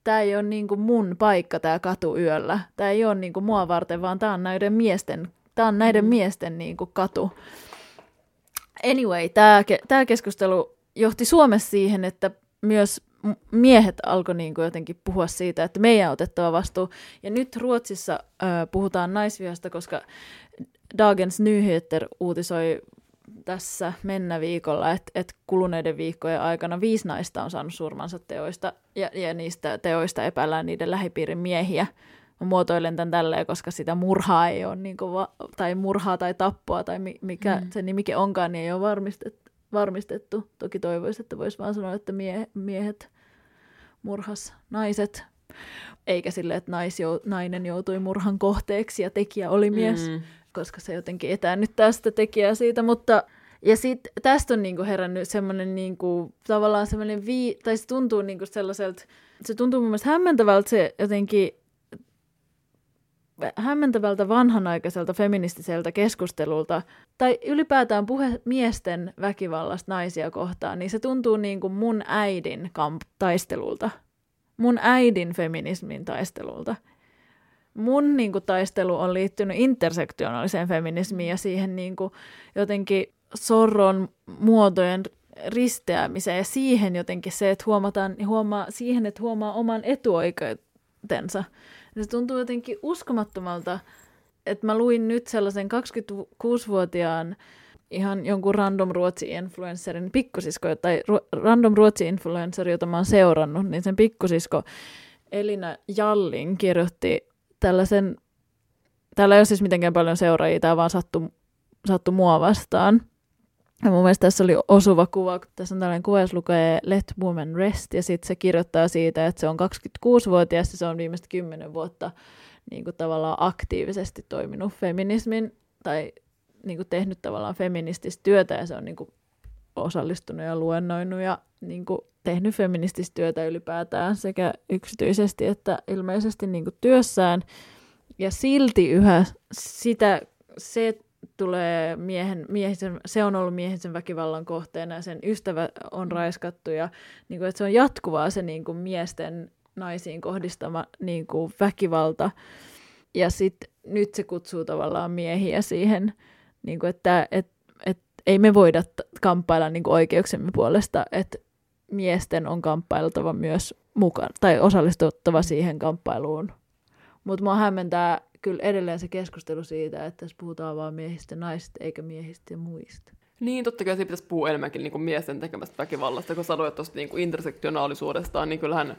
tämä ei ole niinku mun paikka tämä katu yöllä. Tämä ei ole niinku mua varten, vaan tämä on näiden miesten, tää on näiden mm. miesten niinku katu. Anyway, tämä keskustelu johti Suomessa siihen, että myös miehet alkoi niin kuin jotenkin puhua siitä, että meidän on otettava vastuu. Ja nyt Ruotsissa ö, puhutaan naisvihasta, koska Dagens Nyheter uutisoi tässä mennä viikolla, että, että kuluneiden viikkojen aikana viisi naista on saanut surmansa teoista, ja, ja niistä teoista epäillään niiden lähipiirin miehiä. Mä muotoilen tämän tälleen, koska sitä murhaa ei ole, niin kuin va- tai murhaa tai tappoa, tai mikä mm. se nimikin onkaan, niin ei ole varmistettu. Varmistettu. Toki toivoisi, että voisi vaan sanoa, että mie- miehet murhas naiset. eikä sille, että nais jou, nainen joutui murhan kohteeksi ja tekijä oli mies, Mm. koska se jotenkin etäännyttää sitä tekijää siitä, mutta ja sitten tästä on niinku herännyt semmoinen niinku, tavallaan semmoinen vii, tai se tuntuu niinku sellaiselta, se tuntuu mun mielestä hämmentävältä se jotenkin hämmentävältä vanhanaikaiselta feministiseltä keskustelulta, tai ylipäätään puhe miesten väkivallasta naisia kohtaan, niin se tuntuu niin kuin mun äidin kamp- taistelulta. Mun äidin feminismin taistelulta. Mun niin kuin, taistelu on liittynyt intersektionaaliseen feminismiin ja siihen niin kuin, jotenkin sorron muotojen risteämiseen ja siihen jotenkin se, että huomataan, huomaa, siihen, että huomaa oman etuoikeutensa. Ja se tuntuu jotenkin uskomattomalta, että mä luin nyt sellaisen 26-vuotiaan ihan jonkun random ruotsi-influencerin pikkusisko, tai ru- random ruotsi-influenceri, jota mä oon seurannut, niin sen pikkusisko Elina Jallin kirjoitti tällaisen, täällä ei ole siis mitenkään paljon seuraajia, tämä vaan sattui, sattui mua vastaan. Ja mun mielestä tässä oli osuva kuva, kun tässä on tällainen kuva, jos lukee Let Women Rest, ja sitten se kirjoittaa siitä, että se on 26-vuotias, ja se on viimeistä 10 vuotta niin kuin tavallaan aktiivisesti toiminut feminismin, tai niin kuin tehnyt tavallaan feminististä työtä, ja se on niin kuin osallistunut ja luennoinut ja niin kuin tehnyt feminististä työtä ylipäätään sekä yksityisesti että ilmeisesti niin kuin työssään. Ja silti yhä sitä, se tulee miehen, miehisen, se on ollut miehisen väkivallan kohteena ja sen ystävä on raiskattu ja niin kuin, että se on jatkuvaa se niin kuin miesten naisiin kohdistama niin kuin väkivalta. Ja sitten nyt se kutsuu tavallaan miehiä siihen, niin kuin, että et, et, ei me voida kamppailla niin kuin oikeuksemme puolesta, että miesten on kamppailtava myös mukaan tai osallistuttava siihen kamppailuun. Mutta mua hämmentää kyllä edelleen se keskustelu siitä, että tässä puhutaan vain miehistä naisista, eikä miehistä ja muista. Niin, totta kai siitä pitäisi puhua enemmänkin niin kuin miesten tekemästä väkivallasta, kun sanoit tuosta niin intersektionaalisuudestaan, niin kyllähän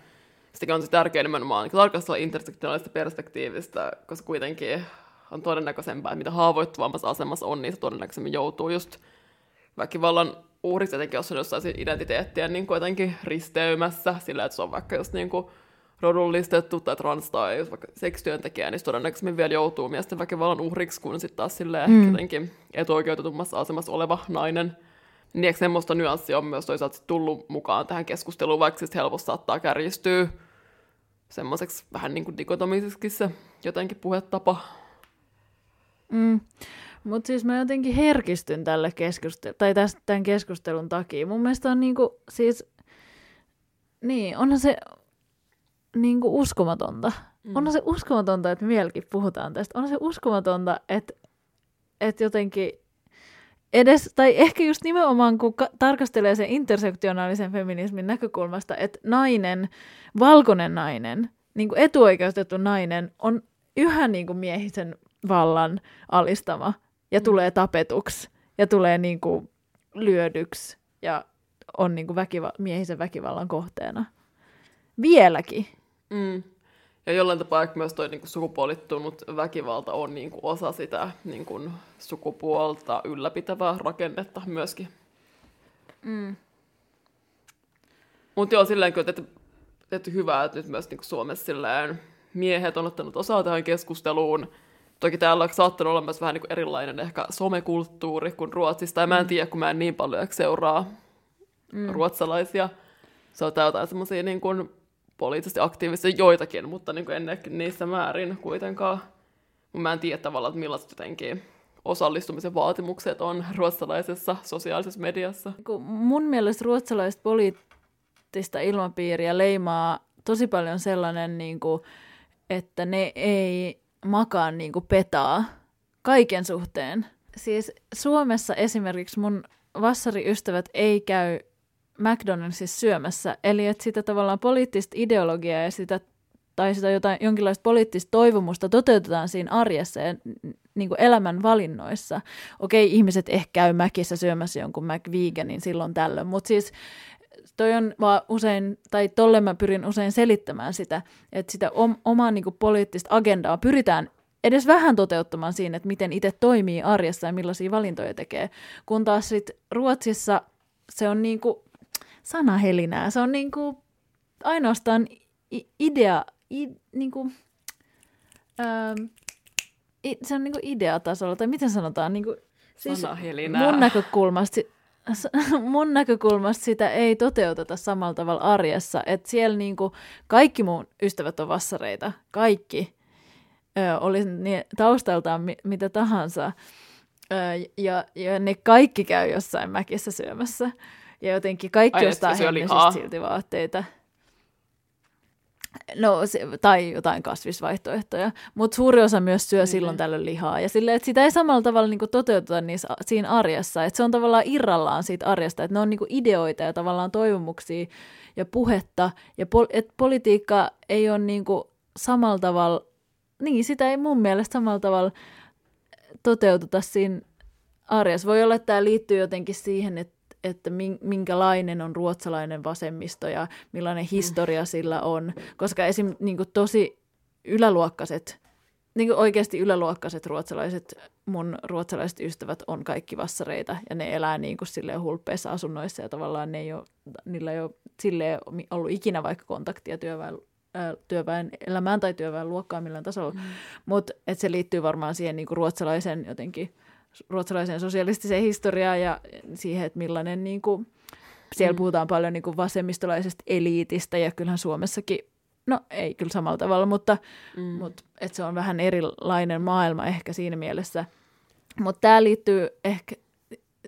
sitäkin on se tärkeä nimenomaan niin tarkastella intersektionaalista perspektiivistä, koska kuitenkin on todennäköisempää, että mitä haavoittuvammassa asemassa on, niin se todennäköisemmin joutuu just väkivallan uhriksi, etenkin jos on jossain identiteettiä niin kuin jotenkin risteymässä, sillä että se on vaikka just niin kuin rodullistettu tai trans tai jos vaikka seksityöntekijä, niin todennäköisemmin vielä joutuu miesten väkivallan uhriksi, kun sitten taas silleen mm. jotenkin etuoikeutetummassa asemassa oleva nainen. Niin eikö semmoista nyanssia on myös toisaalta tullut mukaan tähän keskusteluun, vaikka siis helposti saattaa kärjistyä semmoiseksi vähän niin kuin dikotomiseksi se jotenkin puhetapa. Mm. Mutta siis mä jotenkin herkistyn tälle keskustelulle, tai tästä, tämän keskustelun takia. Mun mielestä on niinku, siis, niin, onhan se niinku uskomatonta. Mm. Onhan se uskomatonta, että vieläkin puhutaan tästä. Onhan se uskomatonta, että, että jotenkin edes, tai ehkä just nimenomaan kun ka- tarkastelee sen intersektionaalisen feminismin näkökulmasta, että nainen, valkoinen nainen, niin kuin etuoikeustettu nainen on yhä niin kuin miehisen vallan alistama ja mm. tulee tapetuksi ja tulee niin kuin lyödyksi ja on niin kuin väkiva- miehisen väkivallan kohteena. Vieläkin. Mm. Ja jollain tapaa myös toi niin kuin sukupuolittunut väkivalta on niin kuin osa sitä niin kuin sukupuolta ylläpitävää rakennetta myöskin. Mm. Mutta joo, silleen kyllä tehty, tehty hyvää, että nyt myös niin kuin Suomessa silleen miehet on ottanut osaa tähän keskusteluun. Toki täällä on saattanut olla myös vähän niin kuin erilainen ehkä somekulttuuri kuin Ruotsista. Ja mä en tiedä, kun mä en niin paljon seuraa mm. ruotsalaisia. Se on jotain semmoisia niin kuin poliittisesti aktiivisia joitakin, mutta niin kuin en niissä määrin kuitenkaan. Mä en tiedä tavallaan, että millaiset jotenkin osallistumisen vaatimukset on ruotsalaisessa sosiaalisessa mediassa. Mun mielestä ruotsalaiset poliittista ilmapiiriä leimaa tosi paljon sellainen, niin kuin, että ne ei makaa niin kuin petaa kaiken suhteen. Siis Suomessa esimerkiksi mun vassariystävät ei käy McDonaldsissa syömässä, eli että sitä tavallaan poliittista ideologiaa ja sitä, tai sitä jotain, jonkinlaista poliittista toivomusta toteutetaan siinä arjessa ja niin kuin elämän valinnoissa. Okei, ihmiset ehkä käy Mäkissä syömässä jonkun McVeganin silloin tällöin, mutta siis toi on vaan usein, tai tolle mä pyrin usein selittämään sitä, että sitä om, omaa niin kuin poliittista agendaa pyritään edes vähän toteuttamaan siinä, että miten itse toimii arjessa ja millaisia valintoja tekee. Kun taas sitten Ruotsissa se on niin kuin sanahelinää. Se on niin kuin ainoastaan idea, i, niinku, ö, i, se on niinku ideatasolla, tai miten sanotaan, niinku, siis mun näkökulmasta, mun näkökulmasta sitä ei toteuteta samalla tavalla arjessa, että siellä niinku kaikki mun ystävät on vassareita, kaikki, ö, oli niin taustaltaan mi- mitä tahansa, ö, ja, ja ne kaikki käy jossain mäkissä syömässä, ja jotenkin kaikki Ai, ostaa hennesistä silti vaatteita. No, se, tai jotain kasvisvaihtoehtoja. Mutta suuri osa myös syö mm-hmm. silloin tällöin lihaa. Ja sille, että sitä ei samalla tavalla niin toteuteta niissä, siinä arjessa. Että se on tavallaan irrallaan siitä arjesta. Että ne on niin ideoita ja tavallaan toivomuksia ja puhetta. Ja pol- että politiikka ei ole niin samalla tavalla, niin sitä ei mun mielestä samalla tavalla toteuteta siinä arjessa. Voi olla, että tämä liittyy jotenkin siihen, että että minkälainen on ruotsalainen vasemmisto ja millainen mm. historia sillä on. Koska esim. Niin kuin tosi yläluokkaiset, niin kuin oikeasti yläluokkaiset ruotsalaiset, mun ruotsalaiset ystävät on kaikki vassareita ja ne elää niin kuin silleen hulppeissa asunnoissa ja tavallaan ne ei ole, niillä ei ole silleen ollut ikinä vaikka kontaktia työväen työväen elämään tai työväen luokkaan millään tasolla, mm. mutta se liittyy varmaan siihen niin kuin ruotsalaisen jotenkin ruotsalaiseen sosialistiseen historiaan ja siihen, että millainen niin kuin, siellä mm. puhutaan paljon niin kuin vasemmistolaisesta eliitistä ja kyllähän Suomessakin, no ei kyllä samalla tavalla, mutta, mm. mutta että se on vähän erilainen maailma ehkä siinä mielessä. Mutta tämä liittyy ehkä,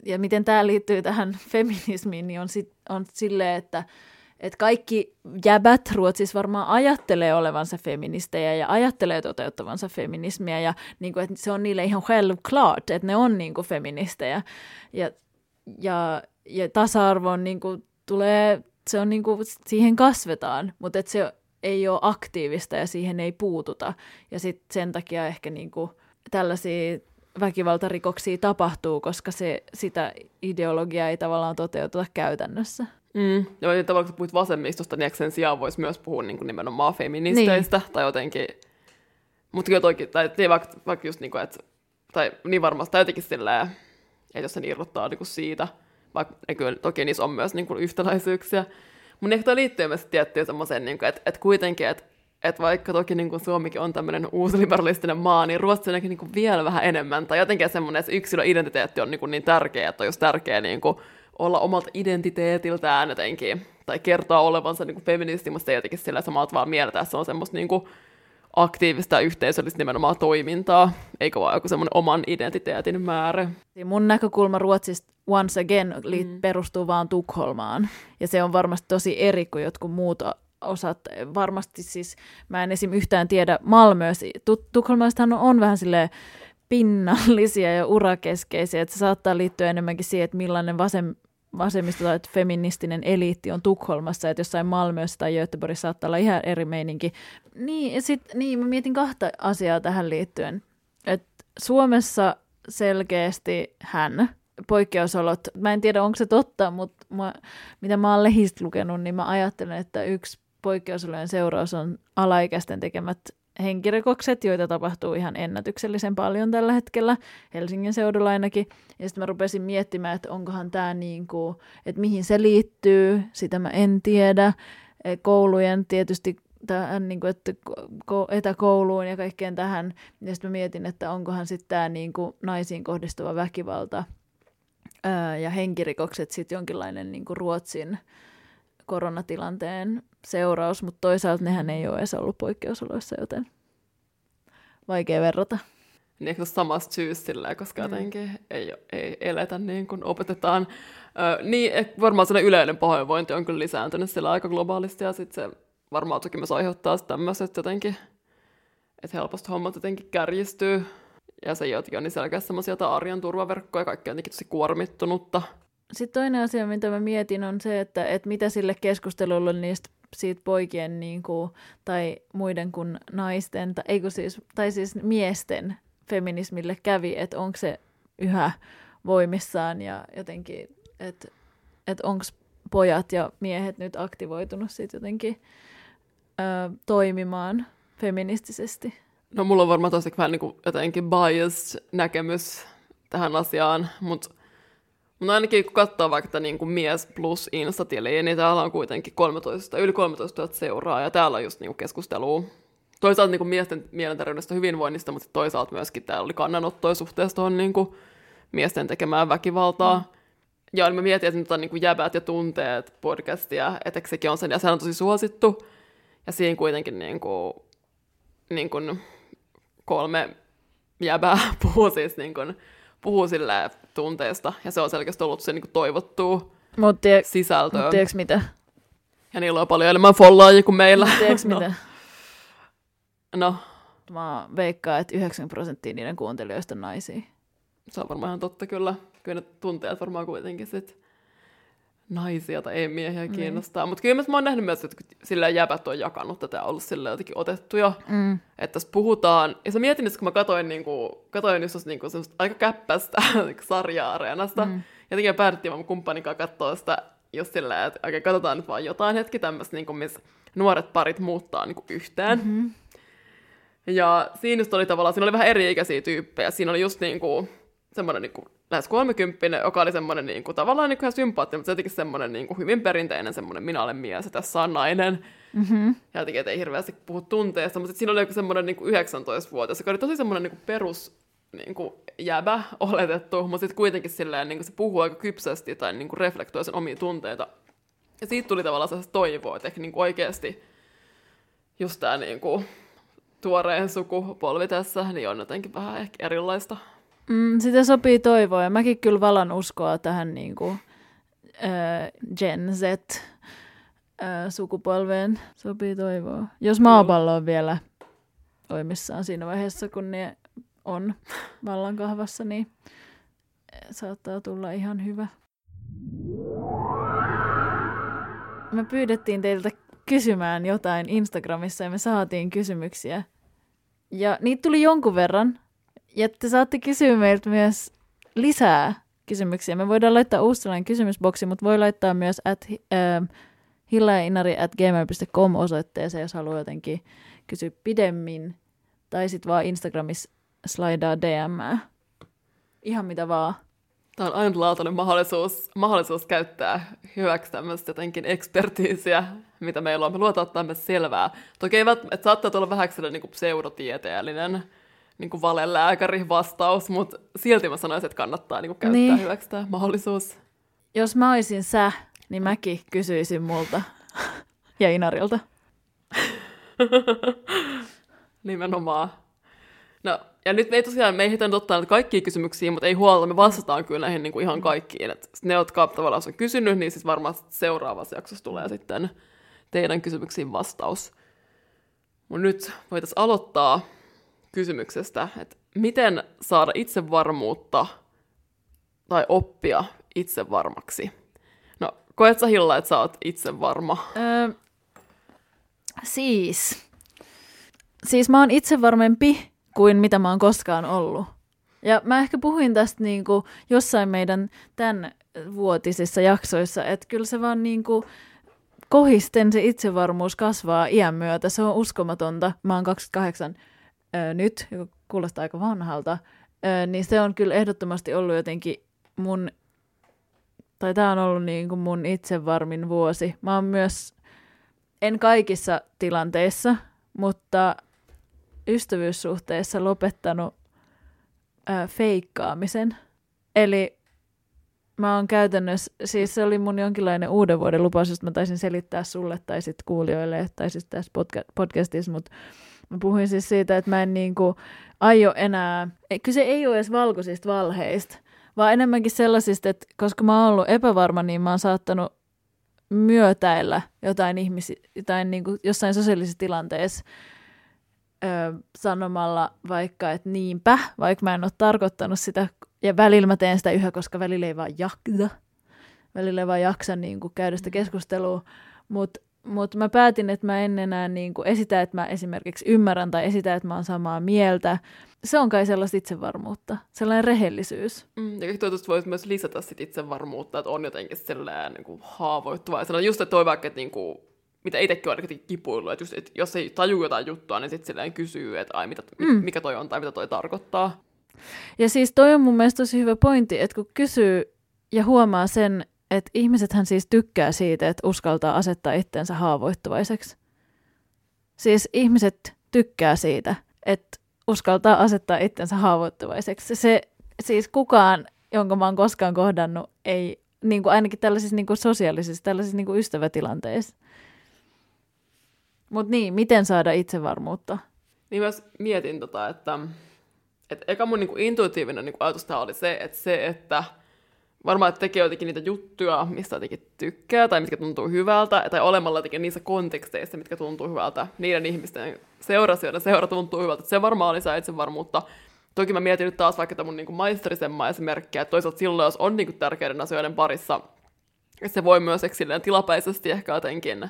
ja miten tämä liittyy tähän feminismiin, niin on, sit, on silleen, että että kaikki jäbät Ruotsissa varmaan ajattelee olevansa feministejä ja ajattelee toteuttavansa feminismiä ja niin kuin, että se on niille ihan självklart, että ne on niin kuin feministejä ja, ja, ja tasa-arvo on niin kuin, tulee, se on niin kuin, siihen kasvetaan, mutta että se ei ole aktiivista ja siihen ei puututa ja sitten sen takia ehkä niin kuin, tällaisia väkivaltarikoksia tapahtuu, koska se, sitä ideologiaa ei tavallaan toteuteta käytännössä. Mm. Ja tavallaan kun puhuit vasemmistosta, niin sen sijaan voisi myös puhua niin kuin nimenomaan feministeistä niin. tai jotenkin, mutta kyllä toki, tai vaikka, vaikka just niin kuin, että, tai niin varmasti, tai jotenkin silleen, että jos sen irrottaa niin kuin siitä, vaikka ne kyllä, toki niissä on myös niin kuin yhtäläisyyksiä, mutta ehkä liittyy myös tiettyyn semmoiseen, niin kuin, että, että kuitenkin, että että vaikka toki niin kuin Suomikin on tämmöinen uusliberalistinen maa, niin Ruotsi on niin kuin vielä vähän enemmän, tai jotenkin semmoinen, että yksilöidentiteetti on niin, kuin niin tärkeä, että on just tärkeä niin kuin olla omalta identiteetiltään jotenkin, tai kertoa olevansa niin kuin feministi, mutta se jotenkin sillä samalta vaan mieltä, että se on semmoista niin kuin aktiivista yhteisöllistä nimenomaan toimintaa, eikä vaan joku semmoinen oman identiteetin määrä. Mun näkökulma Ruotsista once again mm. perustuu vaan Tukholmaan, ja se on varmasti tosi eri kuin jotkut muut osat. Varmasti siis, mä en esim. yhtään tiedä Malmössä, Tukholmaistahan on, on vähän silleen pinnallisia ja urakeskeisiä, että se saattaa liittyä enemmänkin siihen, että millainen vasem, vasemmisto tai feministinen eliitti on Tukholmassa, että jossain Malmössä tai Göteborgissa saattaa olla ihan eri meininki. Niin, sit, niin mä mietin kahta asiaa tähän liittyen. Et Suomessa selkeästi hän, poikkeusolot, mä en tiedä onko se totta, mutta mä, mitä mä oon lehdistä lukenut, niin mä ajattelen, että yksi poikkeusolojen seuraus on alaikäisten tekemät henkirikokset, joita tapahtuu ihan ennätyksellisen paljon tällä hetkellä, Helsingin seudulla ainakin. Ja sitten mä rupesin miettimään, että onkohan tämä niin kuin, että mihin se liittyy, sitä mä en tiedä. E, koulujen tietysti tähän, niin kuin, että etäkouluun ja kaikkeen tähän. Ja sitten mä mietin, että onkohan sitten tämä niin kuin naisiin kohdistuva väkivalta ää, ja henkirikokset sitten jonkinlainen niin kuin Ruotsin koronatilanteen seuraus, mutta toisaalta nehän ei ole edes ollut poikkeusoloissa, joten vaikea verrata. Niin ehkä samasta syystä koska mm. jotenkin ei, ei eletä niin kuin opetetaan. Ö, niin, varmaan sellainen yleinen pahoinvointi on kyllä lisääntynyt sillä aika globaalisti, ja sitten se varmaan toki myös aiheuttaa tämmöiset jotenkin, että helposti hommat jotenkin kärjistyy, ja se jotenkin on niin selkeästi semmoisia arjen turvaverkkoja, kaikki jotenkin tosi kuormittunutta. Sitten toinen asia, mitä mä mietin, on se, että, että mitä sille keskustelulle niistä siitä poikien niin kuin, tai muiden kuin naisten, tai, ei siis, tai siis miesten feminismille kävi, että onko se yhä voimissaan ja jotenkin, että et onko pojat ja miehet nyt aktivoitunut siitä jotenkin ö, toimimaan feministisesti. No mulla on varmaan tosi vähän niin kuin jotenkin biased näkemys tähän asiaan, mutta Mutta ainakin kun katsoo vaikka niin kuin mies plus instatiliä, niin täällä on kuitenkin 13, yli 13 000 seuraa, ja täällä on just niin kuin keskustelua toisaalta niin kuin miesten mielenterveydestä hyvinvoinnista, mutta toisaalta myöskin täällä oli kannanottoja suhteessa tuohon niin kuin miesten tekemään väkivaltaa. Mm. Ja mä mietin, että nyt on niin kuin jäbät ja tunteet podcastia, että sekin on sen, ja se on tosi suosittu. Ja siinä kuitenkin niin kuin, niin kuin kolme jäbää puhuu siis niin kuin, puhuu silleen tunteesta, ja se on selkeästi ollut se niin toivottu Mut tie, sisältö. Mut tiedätkö mitä? Ja niillä on paljon enemmän follaajia kuin meillä. Mut tiedätkö no. mitä? No, Mä veikkaan, että 90 prosenttia niiden kuuntelijoista on naisia. se on varmaan ihan totta kyllä. Kyllä ne tunteet varmaan kuitenkin sit naisia tai ei miehiä kiinnostaa. Mutta kyllä mä oon nähnyt myös, että sillä jäbät on jakanut tätä ja ollut sillä jotenkin otettuja. Mm. Että tässä puhutaan, ja sä mietin, että kun mä katoin, niin kuin, katoin just niin kuin aika käppästä sarjaa areenasta, mm. jotenkin päädyttiin mun kumppanin kanssa katsoa sitä just silleen, että okay, katsotaan nyt vaan jotain hetki tämmöistä, niin kuin, missä nuoret parit muuttaa niin kuin yhteen. Mm-hmm. Ja siinä just oli tavallaan, siinä oli vähän eri-ikäisiä tyyppejä. Siinä oli just niin kuin, semmoinen niin kuin, lähes kolmekymppinen, joka oli semmoinen niin kuin, tavallaan niin kuin ihan sympaattinen, mutta se jotenkin semmoinen niin kuin, hyvin perinteinen semmoinen minä olen mies ja tässä on nainen. Mm-hmm. Ja jotenkin, että ei hirveästi puhu tunteesta, mutta siinä oli joku semmoinen niin kuin 19-vuotias, joka oli tosi semmoinen niin kuin perus niin kuin jäbä oletettu, mutta sitten kuitenkin silleen, niin kuin se puhuu aika kypsästi tai niin kuin reflektoi sen omia tunteita. Ja siitä tuli tavallaan sellaista toivoa, että ehkä niin kuin oikeasti just tämä niin kuin tuoreen sukupolvi tässä, niin on jotenkin vähän ehkä erilaista. Mm, sitä sopii toivoa, ja mäkin kyllä valan uskoa tähän niin kuin, äh, Gen Z äh, sukupolveen. Sopii toivoa. Jos maapallo on vielä voimissaan siinä vaiheessa, kun ne on vallankahvassa, niin saattaa tulla ihan hyvä. Me pyydettiin teiltä kysymään jotain Instagramissa ja me saatiin kysymyksiä. Ja niitä tuli jonkun verran. Ja te saatte kysyä meiltä myös lisää kysymyksiä. Me voidaan laittaa uusi kysymysboksi, mutta voi laittaa myös at, äh, hillainari at gmail.com osoitteeseen, jos haluaa jotenkin kysyä pidemmin. Tai sitten vaan Instagramissa slaidaa DM. Ihan mitä vaan. Tämä on ainutlaatuinen mahdollisuus, mahdollisuus käyttää hyväksi tämmöistä jotenkin ekspertiisiä, mitä meillä on. Me luotaan ottaa selvää. Toki ei välttämättä, saattaa olla vähän niin pseudotieteellinen niin kuin valelääkäri vastaus, mutta silti mä sanoisin, että kannattaa niin kuin käyttää Niin. hyväksi tämä mahdollisuus. Jos mä olisin sä, niin mäkin kysyisin multa ja Inarilta. Nimenomaan. No, ja nyt me ei tosiaan, me ei heitä nyt ottaa näitä kaikkia kysymyksiä, mutta ei huolta, me vastataan kyllä näihin niin kuin ihan kaikkiin. Et ne, jotka tavallaan on kysynyt, niin siis varmaan seuraavassa jaksossa tulee sitten teidän kysymyksiin vastaus. Mutta nyt voitaisiin aloittaa kysymyksestä, että miten saada itsevarmuutta tai oppia itsevarmaksi? No, koet sä Hilla, että sä oot itsevarma? Öö, siis. Siis mä oon itse varmempi kuin mitä mä oon koskaan ollut. Ja mä ehkä puhuin tästä niinku jossain meidän tämän vuotisissa jaksoissa, että kyllä se vaan niinku kohisten se itsevarmuus kasvaa iän myötä. Se on uskomatonta. Mä oon 28 ö, nyt, joka kuulostaa aika vanhalta. Ö, niin se on kyllä ehdottomasti ollut jotenkin mun, tai tää on ollut niinku mun itsevarmin vuosi. Mä oon myös, en kaikissa tilanteissa, mutta ystävyyssuhteessa lopettanut ö, feikkaamisen. Eli mä oon käytännössä, siis se oli mun jonkinlainen uuden vuoden lupaus, josta mä taisin selittää sulle tai sitten kuulijoille, tai siis tässä podca- podcastissa, mutta mä puhuin siis siitä, että mä en niinku aio enää, kyse ei ole edes valkoisista valheista, vaan enemmänkin sellaisista, että koska mä oon ollut epävarma, niin mä oon saattanut myötäillä jotain ihmisiä, jotain niinku jossain sosiaalisessa tilanteessa ö, sanomalla vaikka, että niinpä, vaikka mä en ole tarkoittanut sitä, ja välillä mä teen sitä yhä, koska välillä ei vaan jaksa, välillä ei vaan jaksa niin kuin, käydä sitä keskustelua, mutta mut mä päätin, että mä en enää niin kuin, esitä, että mä esimerkiksi ymmärrän tai esitä, että mä oon samaa mieltä. Se on kai sellaista itsevarmuutta, sellainen rehellisyys. Mm, ja toivottavasti voisi myös lisätä sit itsevarmuutta, että on jotenkin sellainen niin kuin haavoittuvaisena. Just, että toi vaikka, että niin kuin, mitä itsekin on kipuillut, että, just, että jos ei taju jotain juttua, niin sitten silleen kysyy, että ai, mitä, mm. mikä toi on tai mitä toi tarkoittaa. Ja siis toi on mun mielestä tosi hyvä pointti, että kun kysyy ja huomaa sen, että ihmisethän siis tykkää siitä, että uskaltaa asettaa itsensä haavoittuvaiseksi. Siis ihmiset tykkää siitä, että uskaltaa asettaa itsensä haavoittuvaiseksi. Se, siis kukaan, jonka mä oon koskaan kohdannut, ei niin kuin ainakin tällaisissa niin kuin sosiaalisissa, tällaisissa niin kuin ystävätilanteissa. Mutta niin, miten saada itsevarmuutta? Niin mä mietin tota, että, että eka mun niin kuin intuitiivinen niin kuin ajatus oli se, että se, että varmaan että tekee jotenkin niitä juttuja, mistä jotenkin tykkää, tai mitkä tuntuu hyvältä, tai olemalla jotenkin niissä konteksteissa, mitkä tuntuu hyvältä, niiden ihmisten seurassa, joiden seura tuntuu hyvältä, se varmaan lisää itsevarmuutta. Toki mä mietin nyt taas vaikka mun niin maisterisemmaa esimerkkiä, että toisaalta silloin, jos on niin kuin tärkeiden asioiden parissa, se voi myös silleen tilapäisesti ehkä jotenkin,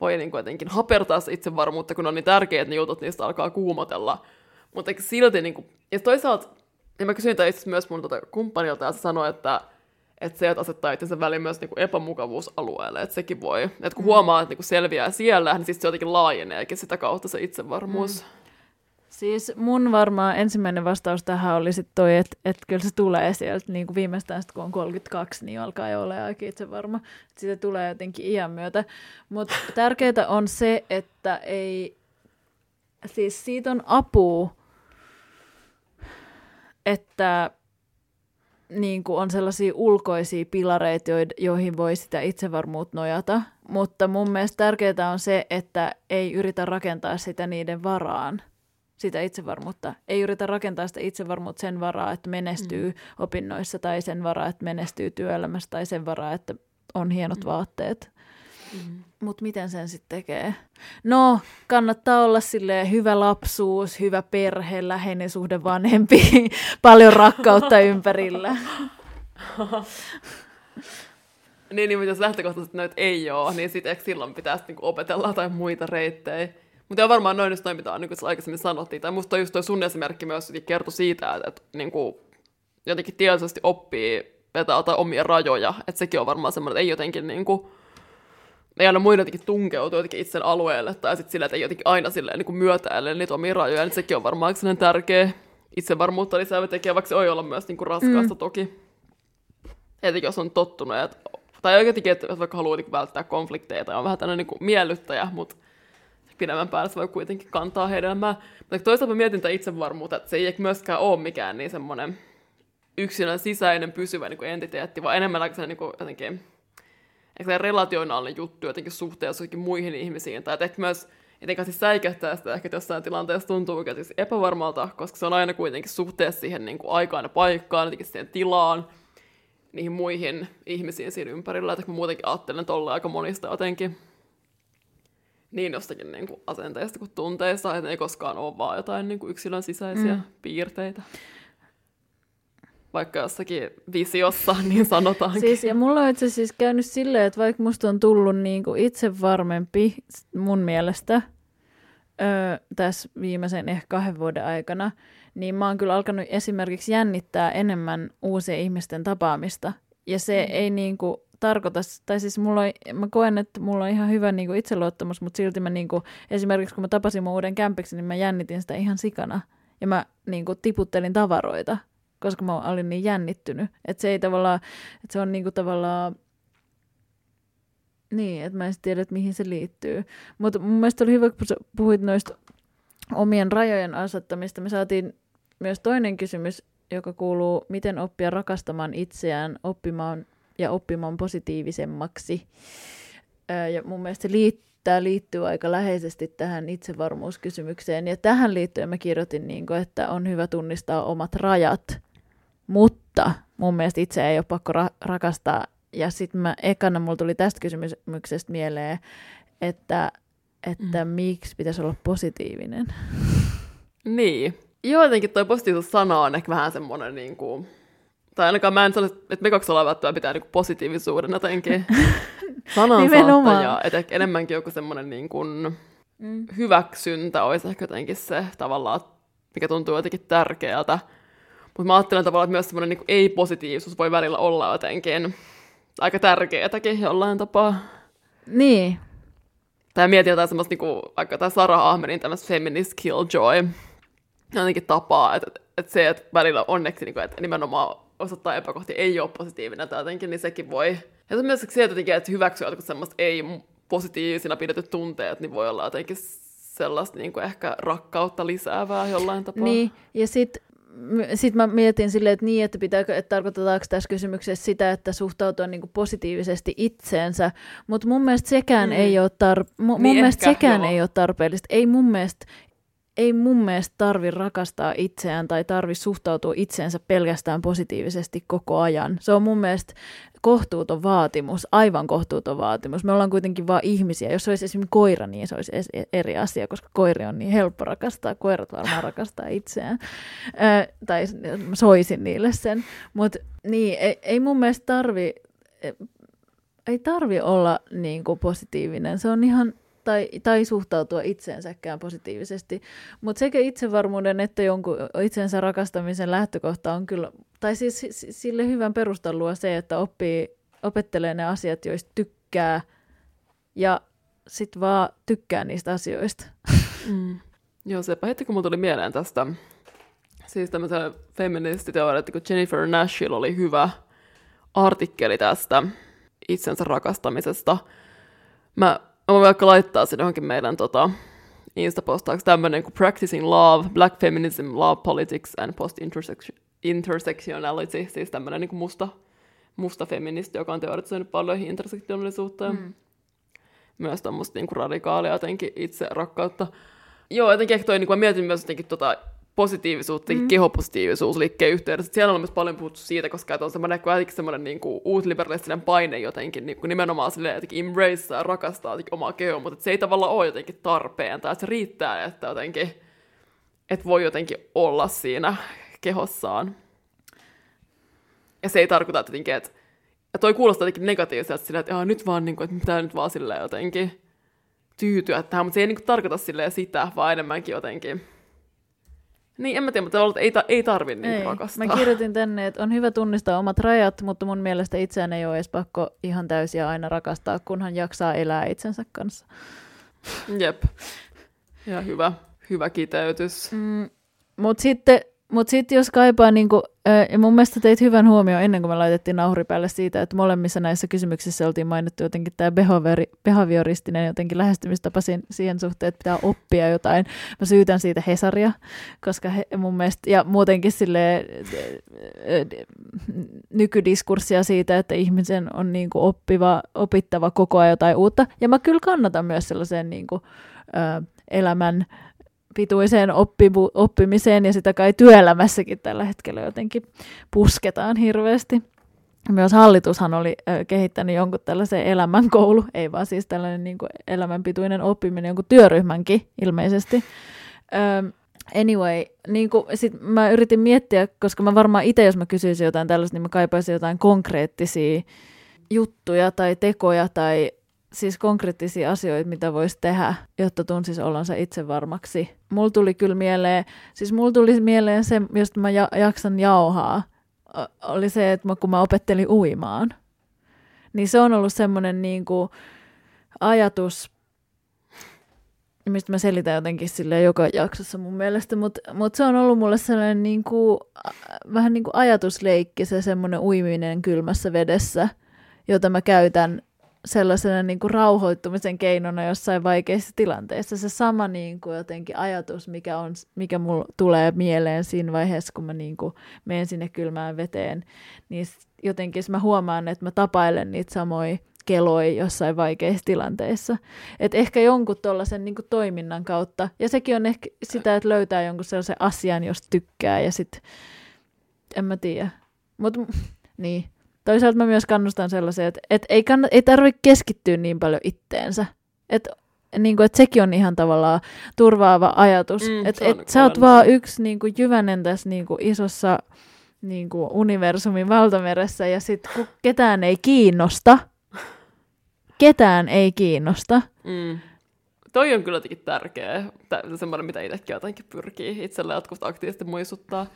voi niin kuin jotenkin hapertaa se itsevarmuutta, kun on niin tärkeät ne jutut, niistä alkaa kuumotella. Mutta silti, niin kuin, ja toisaalta ja mä kysyin itse myös mun tota kumppanilta, ja se sanoi, että, että se, että asettaa itsensä väliin myös niinku epämukavuusalueelle, että sekin voi. Että kun mm. huomaa, että niinku selviää siellä, niin siis se jotenkin laajeneekin sitä kautta se itsevarmuus. Mm. Siis mun varmaan ensimmäinen vastaus tähän oli sitten toi, että, että kyllä se tulee sieltä niin kuin viimeistään sit, kun on 32, niin alkaa jo olla aika itse varma. Sitä tulee jotenkin iän myötä. Mutta tärkeää on se, että ei, siis siitä on apua, että niin kuin on sellaisia ulkoisia pilareita, joihin voi sitä itsevarmuutta nojata. Mutta mun mielestä tärkeää on se, että ei yritä rakentaa sitä niiden varaan, sitä itsevarmuutta. Ei yritä rakentaa sitä itsevarmuutta sen varaa, että menestyy mm. opinnoissa tai sen varaa, että menestyy työelämässä tai sen varaa, että on hienot mm. vaatteet. Mm. Mutta miten sen sitten tekee? No, kannattaa olla sille hyvä lapsuus, hyvä perhe, läheinen suhde vanhempi, paljon rakkautta ympärillä. niin, niin, mutta jos lähtökohtaisesti noita ei ole, niin sitten silloin pitäisi niinku opetella tai muita reittejä. Mutta varmaan noin just noin, mitä on, niin aikaisemmin sanottiin. Tai musta just toi sun esimerkki myös kertoi siitä, että, että niin kuin, jotenkin tietoisesti oppii vetää omia rajoja. Että sekin on varmaan semmoinen, että ei jotenkin niin kuin, ei aina muiden jotenkin tunkeutua jotenkin itsen alueelle, tai sitten sillä, että ei jotenkin aina silleen niin myötäille niitä omia rajoja, niin sekin on varmaan sellainen tärkeä itsevarmuutta lisäävä tekijä, vaikka se voi olla myös niin kuin raskasta mm. toki. Etenkin jos on tottunut, että, tai jotenkin, että vaikka haluaa niin välttää konflikteja, tai on vähän tämmöinen niin miellyttäjä, mutta pidemmän päällä se voi kuitenkin kantaa hedelmää. Mutta toisaalta mä mietin tätä itsevarmuutta, että se ei myöskään ole mikään niin semmoinen yksilön sisäinen pysyvä niin kuin entiteetti, vaan enemmän aika niin kuin jotenkin ehkä relationaalinen juttu jotenkin suhteessa jotenkin muihin ihmisiin. Tai ehkä myös etenkin siis säikähtää sitä ehkä, että jossain tilanteessa tuntuu siis epävarmalta, koska se on aina kuitenkin suhteessa siihen niin kuin aikaan ja paikkaan, jotenkin siihen tilaan, niihin muihin ihmisiin siinä ympärillä. Että mä muutenkin ajattelen tolle aika monista jotenkin niin jostakin niin kuin asenteista kuin tunteista, että ei koskaan ole vaan jotain niin kuin yksilön sisäisiä mm. piirteitä vaikka jossakin visiossa, niin sanotaan. Siis, ja mulla on itse siis käynyt silleen, että vaikka musta on tullut niinku itse varmempi mun mielestä öö, tässä viimeisen ehkä kahden vuoden aikana, niin mä oon kyllä alkanut esimerkiksi jännittää enemmän uusien ihmisten tapaamista. Ja se mm. ei niinku tarkoita, tai siis mulla on, mä koen, että mulla on ihan hyvä niinku itseluottamus, mutta silti mä niinku, esimerkiksi kun mä tapasin mun uuden kämpiksi, niin mä jännitin sitä ihan sikana. Ja mä niinku tiputtelin tavaroita koska mä olin niin jännittynyt. Että se ei tavallaan, että se on niinku tavallaan, niin, että mä en tiedä, että mihin se liittyy. Mutta mun mielestä oli hyvä, kun puhuit noista omien rajojen asettamista. Me saatiin myös toinen kysymys, joka kuuluu, miten oppia rakastamaan itseään, oppimaan ja oppimaan positiivisemmaksi. Ja mun mielestä se liittyy tämä liittyy aika läheisesti tähän itsevarmuuskysymykseen. Ja tähän liittyen mä kirjoitin, niin kuin, että on hyvä tunnistaa omat rajat mutta mun mielestä itse ei ole pakko ra- rakastaa. Ja sitten mä ekana mulla tuli tästä kysymyksestä mieleen, että, että mm. miksi pitäisi olla positiivinen. Niin. Joo, jotenkin toi positiivisuus sana on ehkä vähän semmoinen niin kuin, tai ainakaan mä en sano, että me kaksi ollaan välttämättä pitää niin positiivisuuden jotenkin sanansaattaja. Että ehkä enemmänkin joku semmoinen niin kuin mm. hyväksyntä olisi ehkä jotenkin se tavallaan, mikä tuntuu jotenkin tärkeältä. Mutta mä ajattelen tavallaan, että myös semmoinen niin ei-positiivisuus voi välillä olla jotenkin aika tärkeätäkin jollain tapaa. Niin. Tai mietin jotain semmoista, niin kuin, vaikka tämä Sarah Ahmedin tämmöistä feminist killjoy jotenkin tapaa, että, että se, että välillä onneksi, niin kuin, että nimenomaan osoittaa epäkohtia, ei ole positiivinen tai jotenkin, niin sekin voi. Ja se myös se, että, että hyväksyä jotkut semmoista ei positiivisina pidetyt tunteet, niin voi olla jotenkin sellaista niin kuin ehkä rakkautta lisäävää jollain tapaa. Niin, ja sitten sitten mä mietin silleen, että niin, että, pitääkö, että tarkoitetaanko tässä kysymyksessä sitä, että suhtautua niin kuin positiivisesti itseensä, mutta mun mielestä sekään, mm. ei, ole tar- mu- niin mun mielestä sekään ei ole tarpeellista. Ei mun mielestä ei mun mielestä tarvi rakastaa itseään tai tarvi suhtautua itseensä pelkästään positiivisesti koko ajan. Se on mun mielestä kohtuuton vaatimus, aivan kohtuuton vaatimus. Me ollaan kuitenkin vain ihmisiä. Jos se olisi esimerkiksi koira, niin se olisi eri asia, koska koiri on niin helppo rakastaa. Koirat varmaan rakastaa itseään. Ö, tai soisin niille sen. Mutta niin, ei, ei mun mielestä tarvi, ei tarvi olla niin kuin positiivinen. Se on ihan tai, tai suhtautua itseensäkään positiivisesti. Mutta sekä itsevarmuuden että jonkun itsensä rakastamisen lähtökohta on kyllä, tai siis sille hyvän perustelua se, että oppii, opettelee ne asiat, joista tykkää, ja sitten vaan tykkää niistä asioista. Mm. Joo, sepä heti kun mulla tuli mieleen tästä, siis tämmöisen feministiteoreetti, kun Jennifer Nashil oli hyvä artikkeli tästä itsensä rakastamisesta. Mä Mä voin vaikka laittaa sen johonkin meidän tota, Insta-postauksessa tämmöinen kuin Practicing Love, Black Feminism, Love Politics and Post-Intersectionality, siis tämmöinen niin musta, musta feministi, joka on teoretisoinut paljon intersektionaalisuutta ja mm. myös tämmöistä niin radikaalia jotenkin itse rakkautta. Joo, jotenkin ehkä toi, niin kuin mä mietin myös jotenkin tota, positiivisuutta, mm. kehopositiivisuus liikkeen yhteydessä. Siellä on myös paljon puhuttu siitä, koska on semmoinen, semmoinen niin kuin, uusliberalistinen paine jotenkin niin kuin nimenomaan silleen, jotenkin embrace ja rakastaa jotenkin omaa kehoa, mutta se ei tavallaan ole jotenkin tarpeen, tai se riittää, että jotenkin, että voi jotenkin olla siinä kehossaan. Ja se ei tarkoita että jotenkin, että ja toi kuulostaa jotenkin negatiiviselta silleen, että nyt vaan, niin kuin, että pitää nyt vaan silleen jotenkin tyytyä tähän, mutta se ei niin kuin, tarkoita silleen sitä, vaan enemmänkin jotenkin niin, en mä tiedä, mutta ei, ta- ei tarvi niin ei. rakastaa. Mä kirjoitin tänne, että on hyvä tunnistaa omat rajat, mutta mun mielestä itseään ei ole edes pakko ihan täysiä aina rakastaa, kunhan jaksaa elää itsensä kanssa. Jep. Ja hyvä, hyvä kiteytys. Mm, mutta sitten mutta sitten jos kaipaa, niin kuin, ja mun mielestä teit hyvän huomioon ennen kuin me laitettiin nauhuri päälle siitä, että molemmissa näissä kysymyksissä oltiin mainittu jotenkin tämä behavioristinen jotenkin lähestymistapa siihen suhteen, että pitää oppia jotain. Mä syytän siitä Hesaria, koska he, mun mielestä, ja muutenkin sille nykydiskurssia siitä, että ihmisen on niin kuin oppiva, opittava koko ajan jotain uutta. Ja mä kyllä kannatan myös sellaisen niin kuin, elämän pituiseen oppimu- oppimiseen ja sitä kai työelämässäkin tällä hetkellä jotenkin pusketaan hirveästi. Myös hallitushan oli kehittänyt jonkun tällaisen elämänkoulu, ei vaan siis tällainen niin kuin elämänpituinen oppiminen, jonkun työryhmänkin ilmeisesti. Anyway, niin kuin, sit mä yritin miettiä, koska mä varmaan itse, jos mä kysyisin jotain tällaista, niin mä kaipaisin jotain konkreettisia juttuja tai tekoja tai siis konkreettisia asioita, mitä voisi tehdä, jotta tuntisi olonsa itse varmaksi. Mulla tuli kyllä mieleen, siis mulla tuli mieleen se, josta mä ja, jaksan jauhaa, oli se, että mä, kun mä opettelin uimaan. Niin se on ollut semmoinen niin kuin ajatus, mistä mä selitän jotenkin sille joka jaksossa mun mielestä, mutta mut se on ollut mulle sellainen niin kuin, vähän niin kuin ajatusleikki, se semmoinen uiminen kylmässä vedessä, jota mä käytän sellaisena niin kuin rauhoittumisen keinona jossain vaikeissa tilanteissa. Se sama niin kuin jotenkin ajatus, mikä, on, mikä mulla tulee mieleen siinä vaiheessa, kun mä niin kuin menen sinne kylmään veteen, niin jotenkin mä huomaan, että mä tapailen niitä samoja keloi jossain vaikeissa tilanteissa. Et ehkä jonkun tuollaisen niin toiminnan kautta. Ja sekin on ehkä sitä, että löytää jonkun sellaisen asian, jos tykkää ja sitten, en mä tiedä. Mutta niin, Toisaalta mä myös kannustan sellaiseen, että, että ei, kann- ei tarvitse keskittyä niin paljon itteensä. Että niin kuin, että sekin on ihan tavallaan turvaava ajatus. Mm, että et, sä oot vaan yksi niin kuin, jyvänen tässä niin kuin, isossa niin kuin, universumin valtameressä ja sitten kun ketään ei kiinnosta, ketään ei kiinnosta. Mm. Toi on kyllä jotenkin tärkeä, semmoinen mitä itsekin jotenkin pyrkii itselle jotkut aktiivisesti muistuttaa.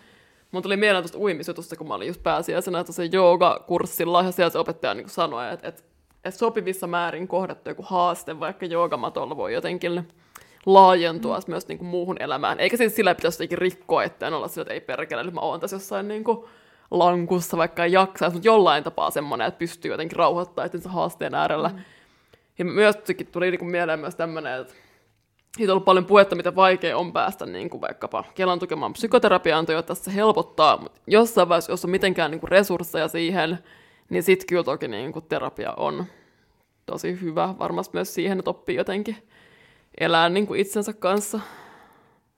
Mun tuli mieleen tuosta uimisjutusta, kun mä olin just pääsiäisenä tuossa joogakurssilla, ja siellä se opettaja niin sanoi, että, että, että sopivissa määrin kohdattu joku haaste, vaikka joogamatolla voi jotenkin laajentua mm. myös niin kuin muuhun elämään. Eikä siis sillä pitäisi jotenkin rikkoa, että en olla sillä, että ei perkele, nyt mä oon tässä jossain niin kuin lankussa, vaikka ei jaksaa, mutta jollain tapaa semmoinen, että pystyy jotenkin rauhoittamaan itsensä haasteen äärellä. Mm. Ja myös tuli niin kuin mieleen myös tämmöinen, että siitä on ollut paljon puhetta, mitä vaikea on päästä niin kuin vaikkapa Kelan tukemaan psykoterapiaan, jotta se helpottaa, mutta jossain vaiheessa, jos on mitenkään niin kuin resursseja siihen, niin sitten kyllä toki niin kuin terapia on tosi hyvä varmasti myös siihen, että oppii jotenkin elää niin kuin itsensä kanssa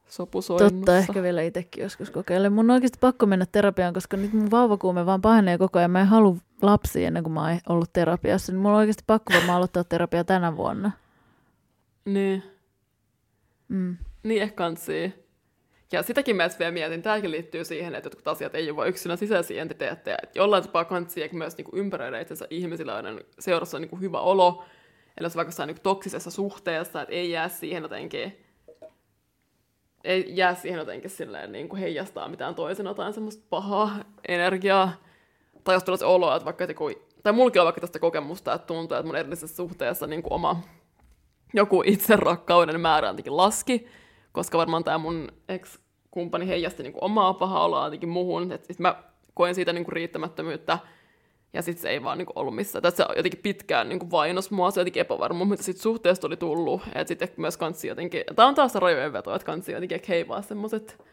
sopusoinnussa. Totta, ehkä vielä itsekin joskus kokeile. Mun on oikeasti pakko mennä terapiaan, koska nyt mun vauvakuume vaan pahenee koko ajan. Mä en halua lapsia ennen kuin mä oon ollut terapiassa. Niin mulla on oikeasti pakko varmaan aloittaa terapia tänä vuonna. Niin. Mm. Niin ehkä kanssii. Ja sitäkin mä vielä mietin, tämäkin liittyy siihen, että jotkut asiat ei ole vain yksinä sisäisiä entiteettejä. Että jollain tapaa kantsii myös niin ympäröidä itsensä ihmisillä, joiden seurassa on niin kuin hyvä olo. Eli jos vaikka jossain niin toksisessa suhteessa, että ei jää siihen jotenkin, ei jää siihen jotenkin silleen niin kuin heijastaa mitään toisen jotain semmoista pahaa energiaa. Tai jos tulee se olo, että vaikka joku, tai mullakin on vaikka tästä kokemusta, että tuntuu, että mun edellisessä suhteessa niin kuin oma joku itserakkauden määrä jotenkin laski, koska varmaan tämä mun ex-kumppani heijasti niin kuin omaa pahaa oloa jotenkin muuhun, että sit mä koen siitä niin kuin riittämättömyyttä, ja sitten se ei vaan niin kuin ollut missään. Tässä se jotenkin pitkään niin vainos mua, se jotenkin epävarmuus, mitä sitten suhteesta oli tullut. Että sitten myös kansi jotenkin, tämä on taas se rajojen veto, että kansi jotenkin ehkä ei vaan semmoiset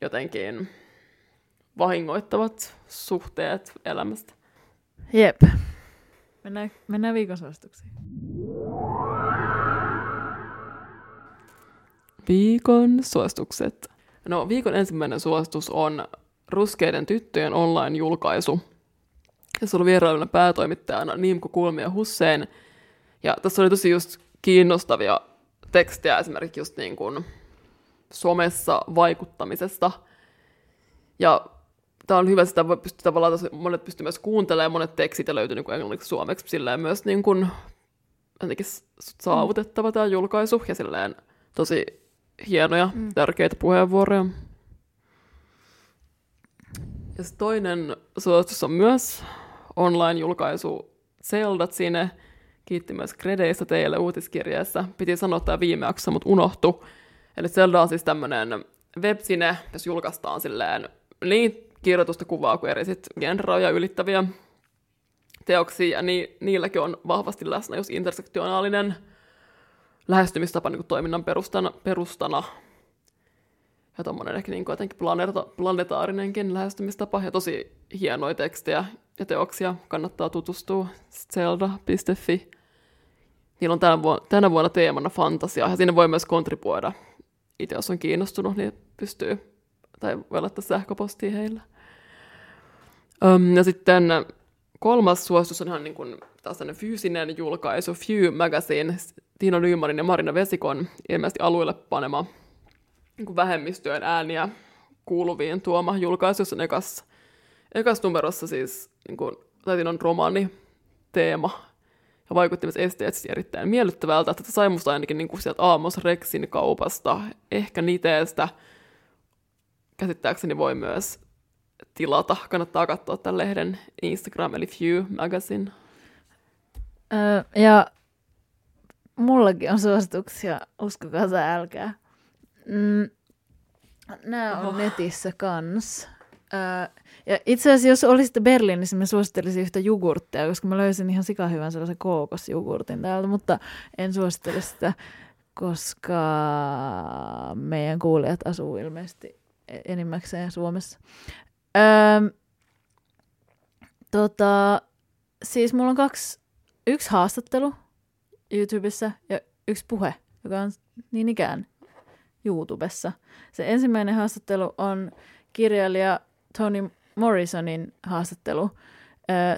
jotenkin vahingoittavat suhteet elämästä. Jep. Mennään, mennään viikon suosituksiin. Viikon suositukset. No, viikon ensimmäinen suositus on Ruskeiden tyttöjen online-julkaisu. Tässä oli vierailuna päätoimittajana Niimko Kulmi ja Hussein. Ja tässä oli tosi just kiinnostavia tekstejä esimerkiksi just niin kuin somessa vaikuttamisesta. Ja tämä on hyvä, sitä voi pystyä tavallaan, monet pystyy myös kuuntelemaan, monet tekstit ja löytyy niin englanniksi suomeksi, silleen myös niin kuin, saavutettava tämä julkaisu ja silleen tosi hienoja, mm. tärkeitä puheenvuoroja. Ja toinen suositus on myös online-julkaisu Zeldat sinne. Kiitti myös kredeistä teille uutiskirjeessä. Piti sanoa tämä viime jaksossa, mutta unohtu. Eli Zelda on siis tämmöinen websine, jos julkaistaan silleen niin kirjoitusta kuvaa kuin eri sit genroja ylittäviä teoksia, ja ni, niilläkin on vahvasti läsnä jos intersektionaalinen lähestymistapa niin kuin toiminnan perustana, perustana ja tuommoinen ehkä niin kuin jotenkin planeta, planetaarinenkin lähestymistapa ja tosi hienoja tekstejä ja teoksia. Kannattaa tutustua zelda.fi. Niillä on tänä vuonna, tänä vuonna teemana fantasia ja sinne voi myös kontribuoida. Itse jos on kiinnostunut, niin pystyy tai voi laittaa sähköpostia heille. Öm, ja sitten kolmas suositus on ihan niin kuin taas fyysinen julkaisu, Few Magazine, Tiino Nymanin ja Marina Vesikon ilmeisesti alueelle panema niin vähemmistöjen ääniä kuuluviin tuoma julkaisu, jossa ekas, ekas numerossa siis, niin kuin, tai on romaani teema, ja vaikutti myös esteettisesti erittäin miellyttävältä, että sai musta ainakin niin kuin sieltä Aamos Rexin kaupasta, ehkä Niteestä, käsittääkseni voi myös tilata. Kannattaa katsoa tämän lehden Instagram, eli Few Magazine. Öö, ja mullakin on suosituksia, uskokaa tai älkää. Mm, nämä on Oho. netissä kans. Öö, ja itse asiassa, jos olisitte Berliinissä, mä suosittelisin yhtä jogurttia, koska mä löysin ihan sikahyvän sellaisen kookosjogurtin täältä, mutta en suosittele sitä, koska meidän kuulijat asuu ilmeisesti enimmäkseen Suomessa. Öö, tota, siis mulla on kaksi, yksi haastattelu YouTubessa ja yksi puhe, joka on niin ikään YouTubessa. Se ensimmäinen haastattelu on kirjailija Toni Morrisonin haastattelu.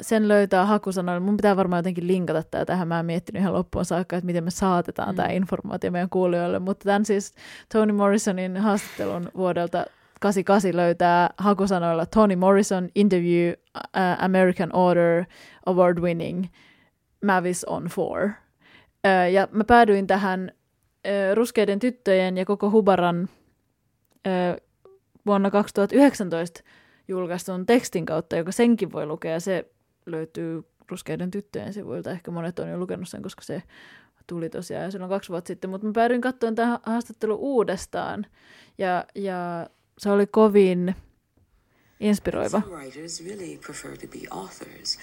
Sen löytää hakusanoilla. Mun pitää varmaan jotenkin linkata tämä tähän. Mä en miettinyt ihan loppuun saakka, että miten me saatetaan mm. tämä informaatio meidän kuulijoille. Mutta tämän siis Toni Morrisonin haastattelun vuodelta 88 löytää hakusanoilla Toni Morrison interview uh, American Order award winning Mavis on Four. Uh, ja mä päädyin tähän uh, ruskeiden tyttöjen ja koko Hubaran uh, vuonna 2019 julkaistun tekstin kautta, joka senkin voi lukea. Se löytyy ruskeiden tyttöjen sivuilta. Ehkä monet on jo lukenut sen, koska se tuli tosiaan silloin kaksi vuotta sitten. Mutta mä päädyin katsomaan tähän haastattelu uudestaan. Ja, ja se oli kovin inspiroiva. Some writers really prefer to be authors.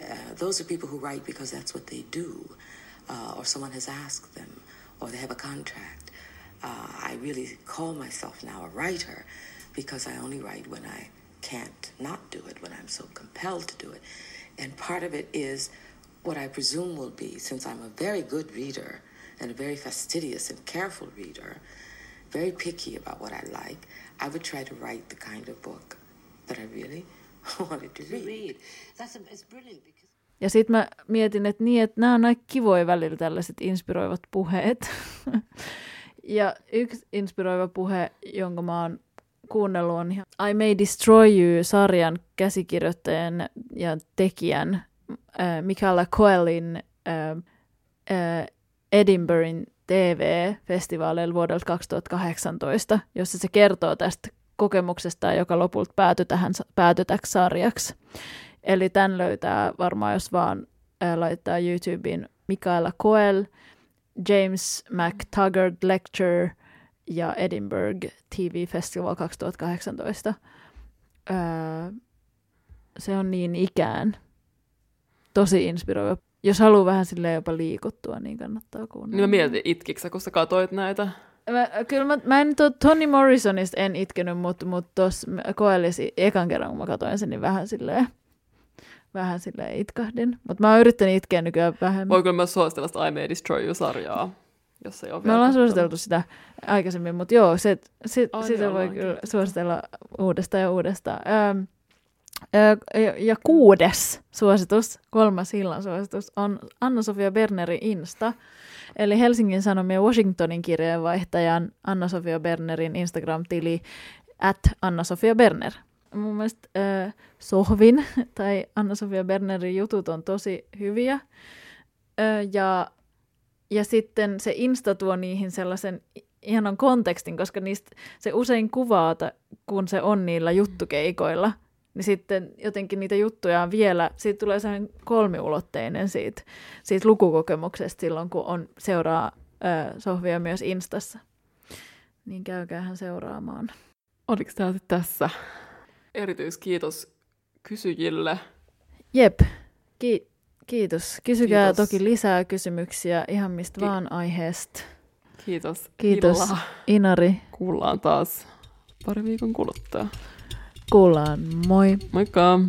Uh, those are people who write because that's what they do, uh, or someone has asked them, or they have a contract. Uh, I really call myself now a writer because I only write when I can't not do it, when I'm so compelled to do it. And part of it is what I presume will be, since I'm a very good reader and a very fastidious and careful reader, very picky about what I like, I would try to write the kind of book that I really wanted to read. That's a, it's brilliant because Ja sitten mä mietin, että niin, että nämä on aika kivoja välillä tällaiset inspiroivat puheet. ja yksi inspiroiva puhe, jonka mä oon kuunnellut, on ihan I May Destroy You-sarjan käsikirjoittajan ja tekijän äh, Michaela Coelin äh, äh, Edinburghin TV-festivaaleilla vuodelta 2018, jossa se kertoo tästä kokemuksesta, joka lopulta päätyi, tähän, päätyi täksi sarjaksi. Eli tämän löytää varmaan, jos vaan laittaa YouTubeen Michaela Coel, James McTaggart Lecture ja Edinburgh TV Festival 2018. Ää, se on niin ikään tosi inspiroiva. Jos haluaa vähän silleen jopa liikuttua, niin kannattaa kuunnella. Niin mä mietin, itkikö kun sä katoit näitä? Mä, kyllä mä, mä en to, Toni Morrisonista en itkenyt, mutta mut tuossa koellisi ekan kerran, kun mä katsoin sen, niin vähän silleen, vähän silleen itkahdin. Mutta mä oon yrittänyt itkeä nykyään vähemmän. Voi kyllä myös suositella sitä I May Destroy You-sarjaa, jos ei ole Me ollaan suositeltu sitä aikaisemmin, mutta joo, se, Ai, sitä voi kyllä suositella uudestaan ja uudestaan. Öö, ja, kuudes suositus, kolmas illan suositus, on Anna-Sofia Bernerin Insta. Eli Helsingin Sanomien Washingtonin kirjeenvaihtajan Anna-Sofia Bernerin Instagram-tili at Anna-Sofia Berner. Mun mielestä öö, Sohvin tai Anna-Sofia Bernerin jutut on tosi hyviä. Öö, ja ja sitten se Insta tuo niihin sellaisen ihanan kontekstin, koska niistä se usein kuvaa, kun se on niillä juttukeikoilla, niin sitten jotenkin niitä juttuja on vielä, siitä tulee sellainen kolmiulotteinen siitä, siitä lukukokemuksesta silloin, kun on, seuraa ö, Sofia myös Instassa. Niin käykäähän seuraamaan. Oliko tämä tässä? Erityiskiitos kysyjille. Jep, ki- kiitos. Kysykää Kiitos. toki lisää kysymyksiä ihan mistä Ki- vaan aiheesta. Kiitos. Kiitos Hilla. Inari. Kuullaan taas pari viikon kuluttua kuullaan. Moi. Moikka.